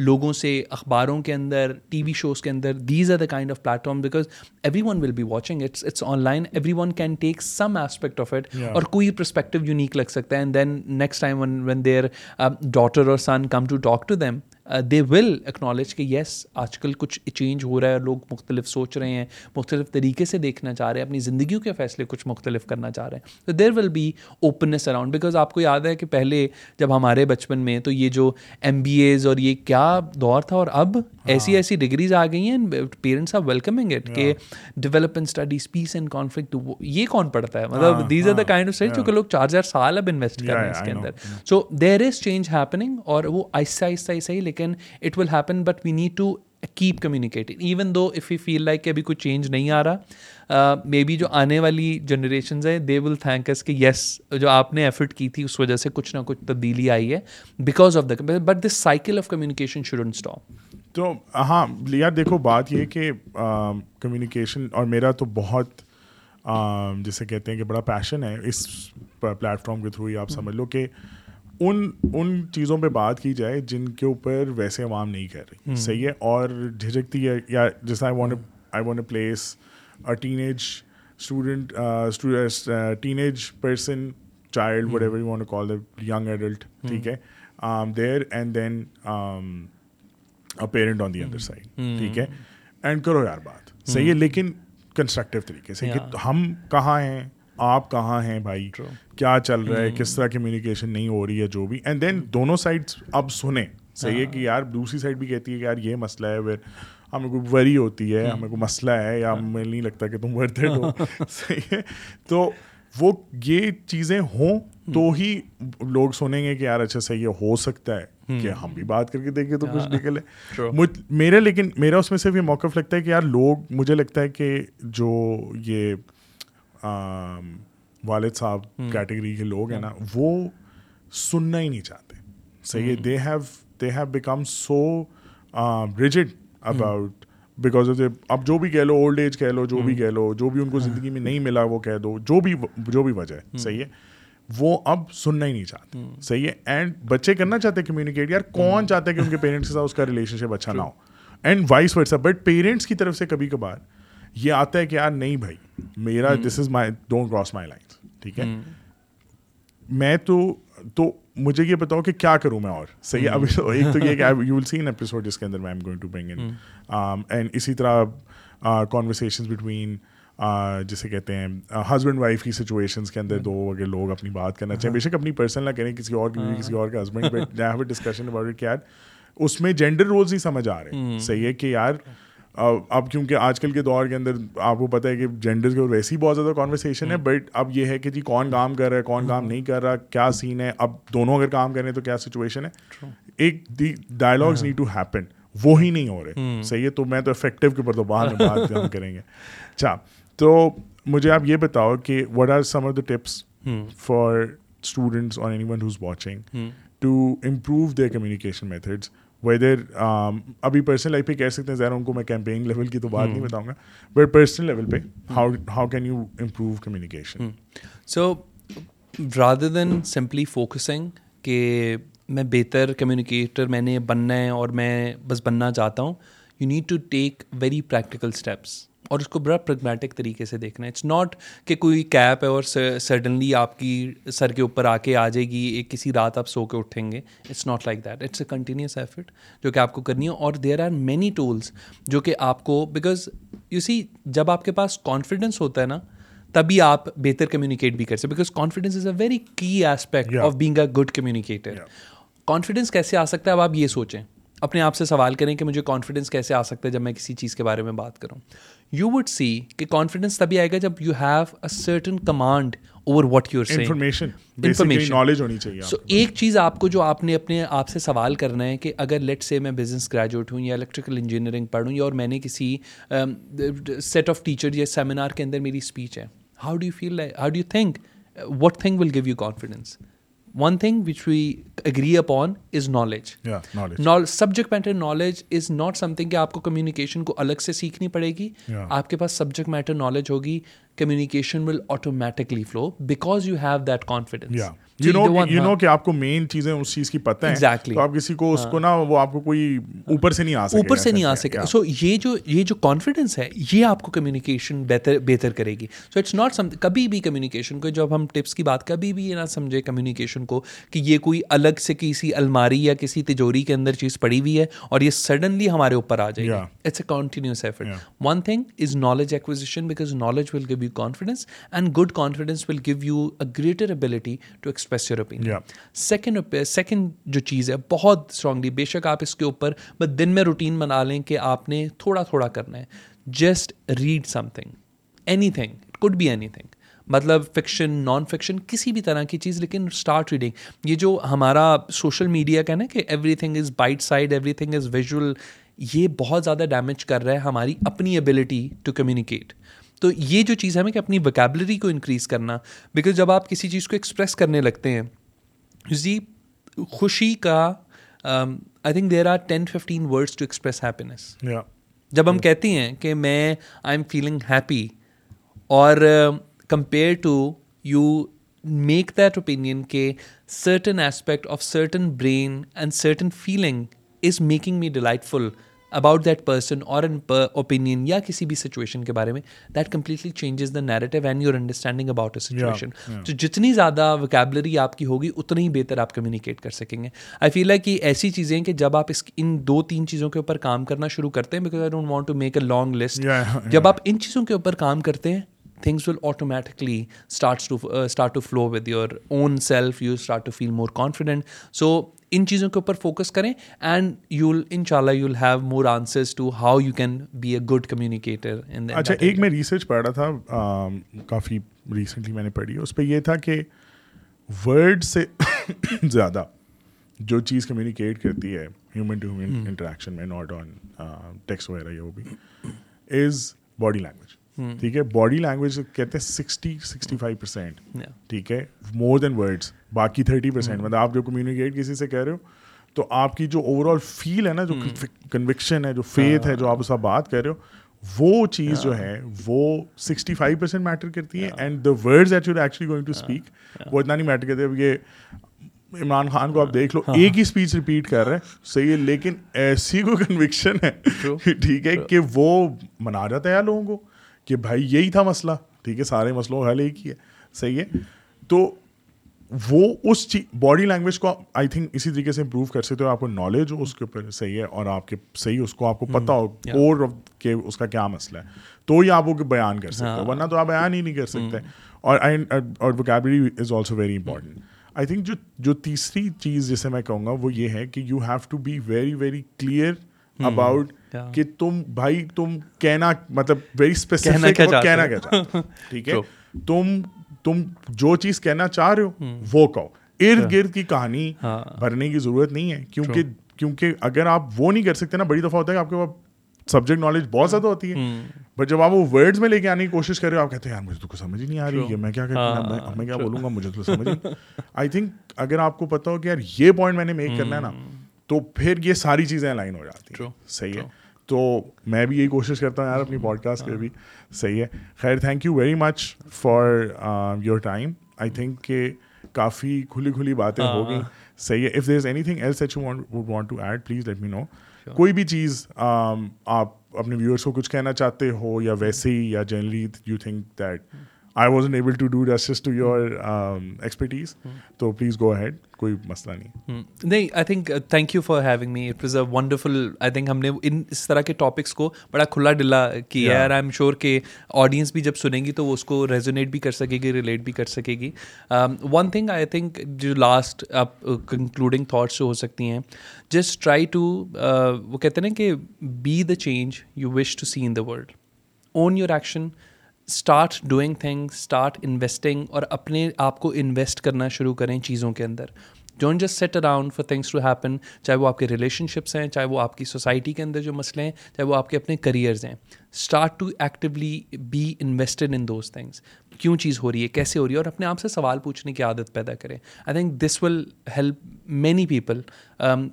لوگوں سے اخباروں کے اندر ٹی وی شوز کے اندر these are the kind of form because everyone will be watching it's it's online everyone can take some aspect of it اور کوئی پرسپیکٹیو یونیک لگ سکتا ہے and then next time when their daughter اور son come to talk to them they will acknowledge کہ yes آج کل کچھ چینج ہو رہا ہے لوگ مختلف سوچ رہے ہیں مختلف طریقے سے دیکھنا چاہ رہے ہیں اپنی زندگیوں کے فیصلے کچھ مختلف کرنا چاہ رہے ہیں تو there will be openness around because آپ کو یاد ہے کہ پہلے جب ہمارے بچپن میں تو یہ جو ایم بی ایز اور یہ کیا دور تھا اور اب ہاں۔ ایسی ایسی ڈگریز آ گئی ہیں پیرنٹس آر ویلکمنگ اٹ کہ development studies peace and conflict یہ کون پڑھتا ہے مطلب these are the kind of studies کہ لوگ چار چار سال اب انویسٹ کر رہے ہیں اس کے اندر so there is change happening اور وہ آہستہ آہستہ آہستہ ہی لیکن لیکن it will happen but we need to keep communicating even though if you feel like کہ ابھی کوئی چینج نہیں آ رہا مے بی جو آنے والی جنریشنز ہیں دے ول تھینک اس کہ یس جو آپ نے ایفرٹ کی تھی اس وجہ سے کچھ نہ کچھ تبدیلی آئی ہے because of the but this cycle of communication shouldn't stop تو ہاں یار دیکھو بات یہ کہ کمیونیکیشن اور میرا تو بہت جسے کہتے ہیں کہ بڑا پیشن ہے اس پلیٹفارم کے تھرو ہی آپ سمجھ لو کہ ان ان چیزوں پہ بات کی جائے جن کے اوپر ویسے عوام نہیں کر رہی صحیح ہے اور جھجکتی ہے یا جیسے I want I want a place a teenage student teenage person child whatever you want call young adult ٹھیک ہے there and then parent on the other side ٹھیک ہے اینڈ کرو یار بات صحیح ہے لیکن کنسٹرکٹیو طریقے سے ہم کہاں ہیں آپ کہاں ہیں بھائی کیا چل رہا ہے hmm. کس طرح کمیونیکیشن نہیں ہو رہی ہے جو بھی اینڈ دین دونوں سائڈس اب سنیں صحیح ہے ہاں. کہ یار دوسری سائڈ بھی کہتی ہے کہ یار یہ مسئلہ ہے پھر ہمیں کوئی وری ہوتی ہے hmm. ہمیں کوئی مسئلہ ہے یا ہاں. ہمیں نہیں لگتا کہ تم ورتے ہو صحیح ہے تو وہ یہ چیزیں ہوں hmm. تو ہی لوگ سنیں گے کہ یار اچھا صحیح ہے ہو سکتا ہے کہ ہم بھی بات کر کے دیکھیں تو کچھ ہاں. نکلے میرے لیکن میرا اس میں صرف یہ موقف لگتا ہے کہ یار لوگ مجھے لگتا ہے کہ جو یہ والد صاحب کیٹیگری کے لوگ ہیں نا وہ سننا ہی نہیں چاہتے صحیح ہے they have they have become so rigid about because of they اب جو بھی کہہ لو اولڈ ایج کہہ لو جو بھی کہہ لو جو بھی ان کو زندگی میں نہیں ملا وہ کہہ دو جو بھی جو بھی وجہ ہے صحیح ہے وہ اب سننا ہی نہیں چاہتے صحیح ہے اینڈ بچے کرنا چاہتے کمیونیکیٹ یار کون چاہتے ہیں کہ ان کے پیرنٹس کے ساتھ اس کا ریلیشن شپ اچھا نہ ہو and vice versa but parents کی طرف سے کبھی کبھار یہ آتا ہے کہ یار نہیں بھائی میرا this is my don't cross my line ٹھیک ہے میں تو تو مجھے یہ بتاؤ کہ کیا کروں میں اور صحیح ابھی ایک تو یہ کہ یو ول سین ایپیسوڈ جس کے اندر میں am going to bring in and اسی طرح کانورسیشنز بٹوین جسے کہتے ہیں ہسبینڈ وائف کی سچویشنس کے اندر دو اگر لوگ اپنی بات کرنا چاہیں ہاں۔ بے شک اپنی پرسنل نہ کریں کسی اور ہاں۔ کسی اور کا ہسبینڈ ڈسکشن اباؤٹ اٹ کیا اس میں جینڈر رولز ہی سمجھ آ رہے ہیں صحیح ہے کہ یار اب کیونکہ آج کل کے دور کے اندر آپ کو پتہ ہے کہ جینڈر ویسے کانورسیشن ہے بٹ اب یہ ہے کہ جی کون کام کر رہا ہے کون کام نہیں کر رہا کیا سین ہے اب دونوں اگر کام کر رہے ہیں تو کیا سچویشن ہے ایک نیڈ ٹو ہیپن وہ ہی نہیں ہو رہے صحیح ہے تو میں تو افیکٹو کے اوپر تو باہر کریں گے اچھا تو مجھے آپ یہ بتاؤ کہ what are some the tips for students anyone watching to improve their communication methods whether ابھی پرسنل لائف پہ کہہ سکتے ہیں ظاہر ان کو میں کیمپینگ لیول کی تو بات نہیں بتاؤں گا بٹ پرسنل لیول پہ how how can you improve communication so rather than simply focusing کہ میں بہتر کمیونیکیٹر میں نے بننا ہے اور میں بس بننا چاہتا ہوں you need to take very practical steps اور اس کو بڑا پرگمیٹک طریقے سے دیکھنا ہے اٹس ناٹ کہ کوئی کیپ ہے اور سڈنلی آپ کی سر کے اوپر آ کے آ جائے گی ایک کسی رات آپ سو کے اٹھیں گے it's not like that it's a continuous effort جو کہ آپ کو کرنی ہے اور دیر آر مینی ٹولس جو کہ آپ کو بیکاز یو سی جب آپ کے پاس کانفیڈینس ہوتا ہے نا تبھی آپ بہتر کمیونیکیٹ بھی کر سکتے because confidence is a very key aspect of being a good communicator confidence کیسے آ سکتا ہے اب آپ یہ سوچیں اپنے آپ سے سوال کریں کہ مجھے کانفیڈنس کیسے آ سکتا ہے جب میں کسی چیز کے بارے میں بات کروں یو وڈ سی کہ کانفیڈنس تبھی آئے گا جب you have a certain command over what you چاہیے سو ایک چیز آپ کو جو آپ نے اپنے آپ سے سوال کرنا ہے کہ اگر لیٹ سے میں بزنس گریجویٹ ہوں یا الیکٹریکل انجینئرنگ پڑھوں یا اور میں نے کسی سیٹ آف ٹیچر یا سیمینار کے اندر میری اسپیچ ہے how do you feel how do you think what think will give you confidence one thing which we agree upon is knowledge subject matter knowledge is not something کہ آپ کو communication کو الگ سے سیکھنی پڑے گی آپ کے پاس سبجیکٹ میٹر نالج ہوگی communication will automatically flow because you have that confidence you know کہ آپ آپ آپ آپ کو کو کو کو کو کو مین چیزیں اس اس چیز کی پتہ ہیں تو کسی نا وہ کوئی اوپر اوپر سے سے نہیں نہیں آ آ سکے سکے سو سو یہ یہ یہ جو جو کانفیڈنس ہے کمیونیکیشن کمیونیکیشن بہتر بہتر کرے گی اٹس ناٹ سم کبھی بھی جب ہم ٹپس کی بات کبھی بھی یہ نہ سمجھے کمیونیکیشن کو کہ یہ کوئی الگ سے کسی الماری یا کسی تجوری کے اندر چیز پڑی ہوئی ہے اور یہ سڈنلی ہمارے اوپر آ جائے گی it's a continuous effort one thing is knowledge knowledge acquisition because will give you confidence and good confidence will give you a orator ability express your opinion second second جو چیز ہے بہت اسٹرانگلی بے شک آپ اس کے اوپر بس دن میں روٹین بنا لیں کہ آپ نے تھوڑا تھوڑا کرنا ہے just read something anything could be anything مطلب فکشن نان فکشن کسی بھی طرح کی چیز لیکن اسٹارٹ ریڈنگ یہ جو ہمارا سوشل میڈیا کا نا کہ everything is bite sized everything is visual یہ بہت زیادہ ڈیمیج کر رہا ہے ہماری اپنی ابیلٹی ٹو کمیونیکیٹ تو یہ جو چیز ہے کہ اپنی ویکیبلری کو انکریز کرنا بیکاز جب آپ کسی چیز کو ایکسپریس کرنے لگتے ہیں خوشی کا I think there are ten fifteen words to express happiness جب ہم کہتے ہیں کہ میں آئی ایم فیلنگ ہیپی اور compare to you make that opinion کہ certain aspect of certain brain and certain feeling is making me delightful about that person اور ان opinion یا کسی بھی سچویشن کے بارے میں that completely changes the narrative and your understanding about a situation تو جتنی زیادہ ویکیبلری آپ کی ہوگی اتنی ہی بہتر آپ کمیونیکیٹ کر سکیں گے آئی فیل ہے کہ ایسی چیزیں کہ جب آپ اس ان دو تین چیزوں کے اوپر کام کرنا شروع کرتے ہیں because I don't want to make a long list جب آپ ان چیزوں کے اوپر کام کرتے ہیں things will automatically start to flow with your own self you start to feel more confident so ان چیزوں کے اوپر فوکس کریں اینڈ یو ان شاء اللہ you will have more answers to how you can be a good communicator اچھا ایک میں research پڑھ رہا تھا کافی ریسنٹلی میں نے پڑھی اس پہ یہ تھا کہ ورڈ سے زیادہ جو چیز کمیونیکیٹ کرتی ہے ہیومن ٹو ہیومن انٹریکشن میں ناٹ آن ٹیکس وغیرہ یہ وہ بھی از باڈی لینگویج Hmm. ٹھیک ہے باڈی لینگویج کہتے ہیں سکسٹی سکسٹی فائیو پرسینٹ ٹھیک ہے مور دین ورڈس باقی تھرٹی پرسینٹ hmm. مطلب آپ جو کمیونیکیٹ کسی سے کہہ رہے ہو تو آپ کی جو اوور آل فیل ہے نا جو کنوکشن hmm. ہے جو فیتھ ہے جو آپ اس بات کر رہے ہو وہ چیز جو ہے وہ سکسٹی فائیو پرسینٹ میٹر کرتی ہے and the words that you actually going to speak وہ اتنا نہیں میٹر کرتے یہ عمران خان کو آپ دیکھ لو ایک ہی اسپیچ ریپیٹ کر رہے ہیں صحیح ہے لیکن ایسی کو کنوکشن ہے ٹھیک ہے کہ وہ منا جاتا ہے لوگوں کو کہ بھائی یہی تھا مسئلہ ٹھیک ہے سارے مسئلوں حل ایک ہی ہے صحیح ہے تو وہ اس چیز باڈی لینگویج کو آئی تھنک اسی طریقے سے امپروو کر سکتے ہو آپ کو نالج ہو اس کے اوپر صحیح ہے اور آپ کے صحیح اس کو آپ کو پتا ہو اور اس کا کیا مسئلہ ہے تو ہی آپ وہ بیان کر سکتے ہو ہاں۔ ورنہ تو آپ بیان ہی نہیں کر سکتے اور is also very important I think جو جو تیسری چیز جسے میں کہوں گا وہ یہ ہے کہ you have to be very very clear about کہ تم بھائی تم کہنا مطلب ویری اسپیسیفک کہنا کیا ٹھیک ہے تم تم جو چیز کہنا چاہ رہے ہو hmm. وہ کہو ارد گرد کی کہانی ہاں. بھرنے کی ضرورت نہیں ہے کیونکہ کیونکہ اگر آپ وہ نہیں کر سکتے نا بڑی دفعہ ہوتا ہے کہ آپ کے پاس سبجیکٹ نالج بہت زیادہ ہوتی ہے بٹ hmm. جب آپ وہ میں لے کے آنے کی کوشش کر رہے ہو آپ کہتے ہیں یار مجھے کچھ سمجھ ہی نہیں آ رہی ہے میں کیا کہتا میں کیا بولوں گا مجھے تو سمجھ آئی تھنک اگر آپ کو پتا ہو کہ یار یہ پوائنٹ میں نے میک کرنا ہے نا hmm. تو پھر یہ ساری چیزیں لائن ہو جاتی ہیں صحیح ہے تو میں بھی یہی کوشش کرتا ہوں یار اپنی پوڈ کاسٹ پہ بھی صحیح ہے خیر thank you very much for your time I think کہ کافی کھلی کھلی باتیں ہاں۔ ہو گئیں صحیح ہے if there is anything else H want would to add please let me know کوئی بھی چیز um, آپ اپنے ویورس کو کچھ کہنا چاہتے ہو یا ویسے ہی یا generally you think that I was able to to do justice your expertise تو پلیز گو کوئی مسئلہ نہیں نہیں I think thank you for having me it a wonderful I think ہم نے ان اس طرح کے ٹاپکس کو بڑا کھلا ڈلا کیا ہے اور آئی ایم شیور کہ آڈینس بھی جب سنیں گی تو وہ اس کو ریزونیٹ بھی کر سکے گی ریلیٹ بھی کر سکے گی ون تھنگ آئی تھنک جو لاسٹ آپ کنکلوڈنگ تھاٹس جو ہو سکتی ہیں جسٹ ٹرائی ٹو وہ کہتے ہیں نا کہ be the change you wish to see in the world own your action start doing thing start investing اور اپنے آپ کو انویسٹ کرنا شروع کریں چیزوں کے اندر don't just sit around for things to happen چاہے وہ آپ کے ریلیشن شپس ہیں چاہے وہ آپ کی سوسائٹی کے اندر جو مسئلے ہیں چاہے وہ آپ کے اپنے کریئرز ہیں start to actually be invested in those things کیوں چیز ہو رہی ہے کیسے ہو رہی ہے اور اپنے آپ سے سوال پوچھنے کی عادت پیدا کریں I think this will help many people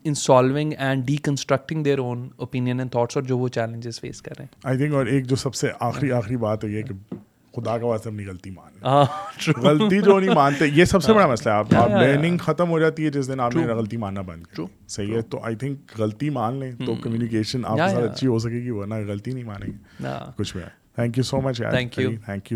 in solving and deconstructing their own opinion and thoughts اور جو وہ چیلنجز فیس کریں آئی تھنک اور ایک جو سب سے آخری آخری بات ہے یہ کہ خدا کا واسطے اپنی غلطی مان ہاں، غلطی جو نہیں مانتے یہ سب سے بڑا مسئلہ ہے آپ لرننگ ختم ہو جاتی ہے جس دن آپ نے غلطی ماننا بند کر صحیح ہے تو آئی تھنک غلطی مان لیں تو کمیونیکیشن hmm. آپ کے ساتھ اچھی ہو سکے گی ورنہ غلطی نہیں مانیں گے کچھ بھی ہے تھینک یو سو یو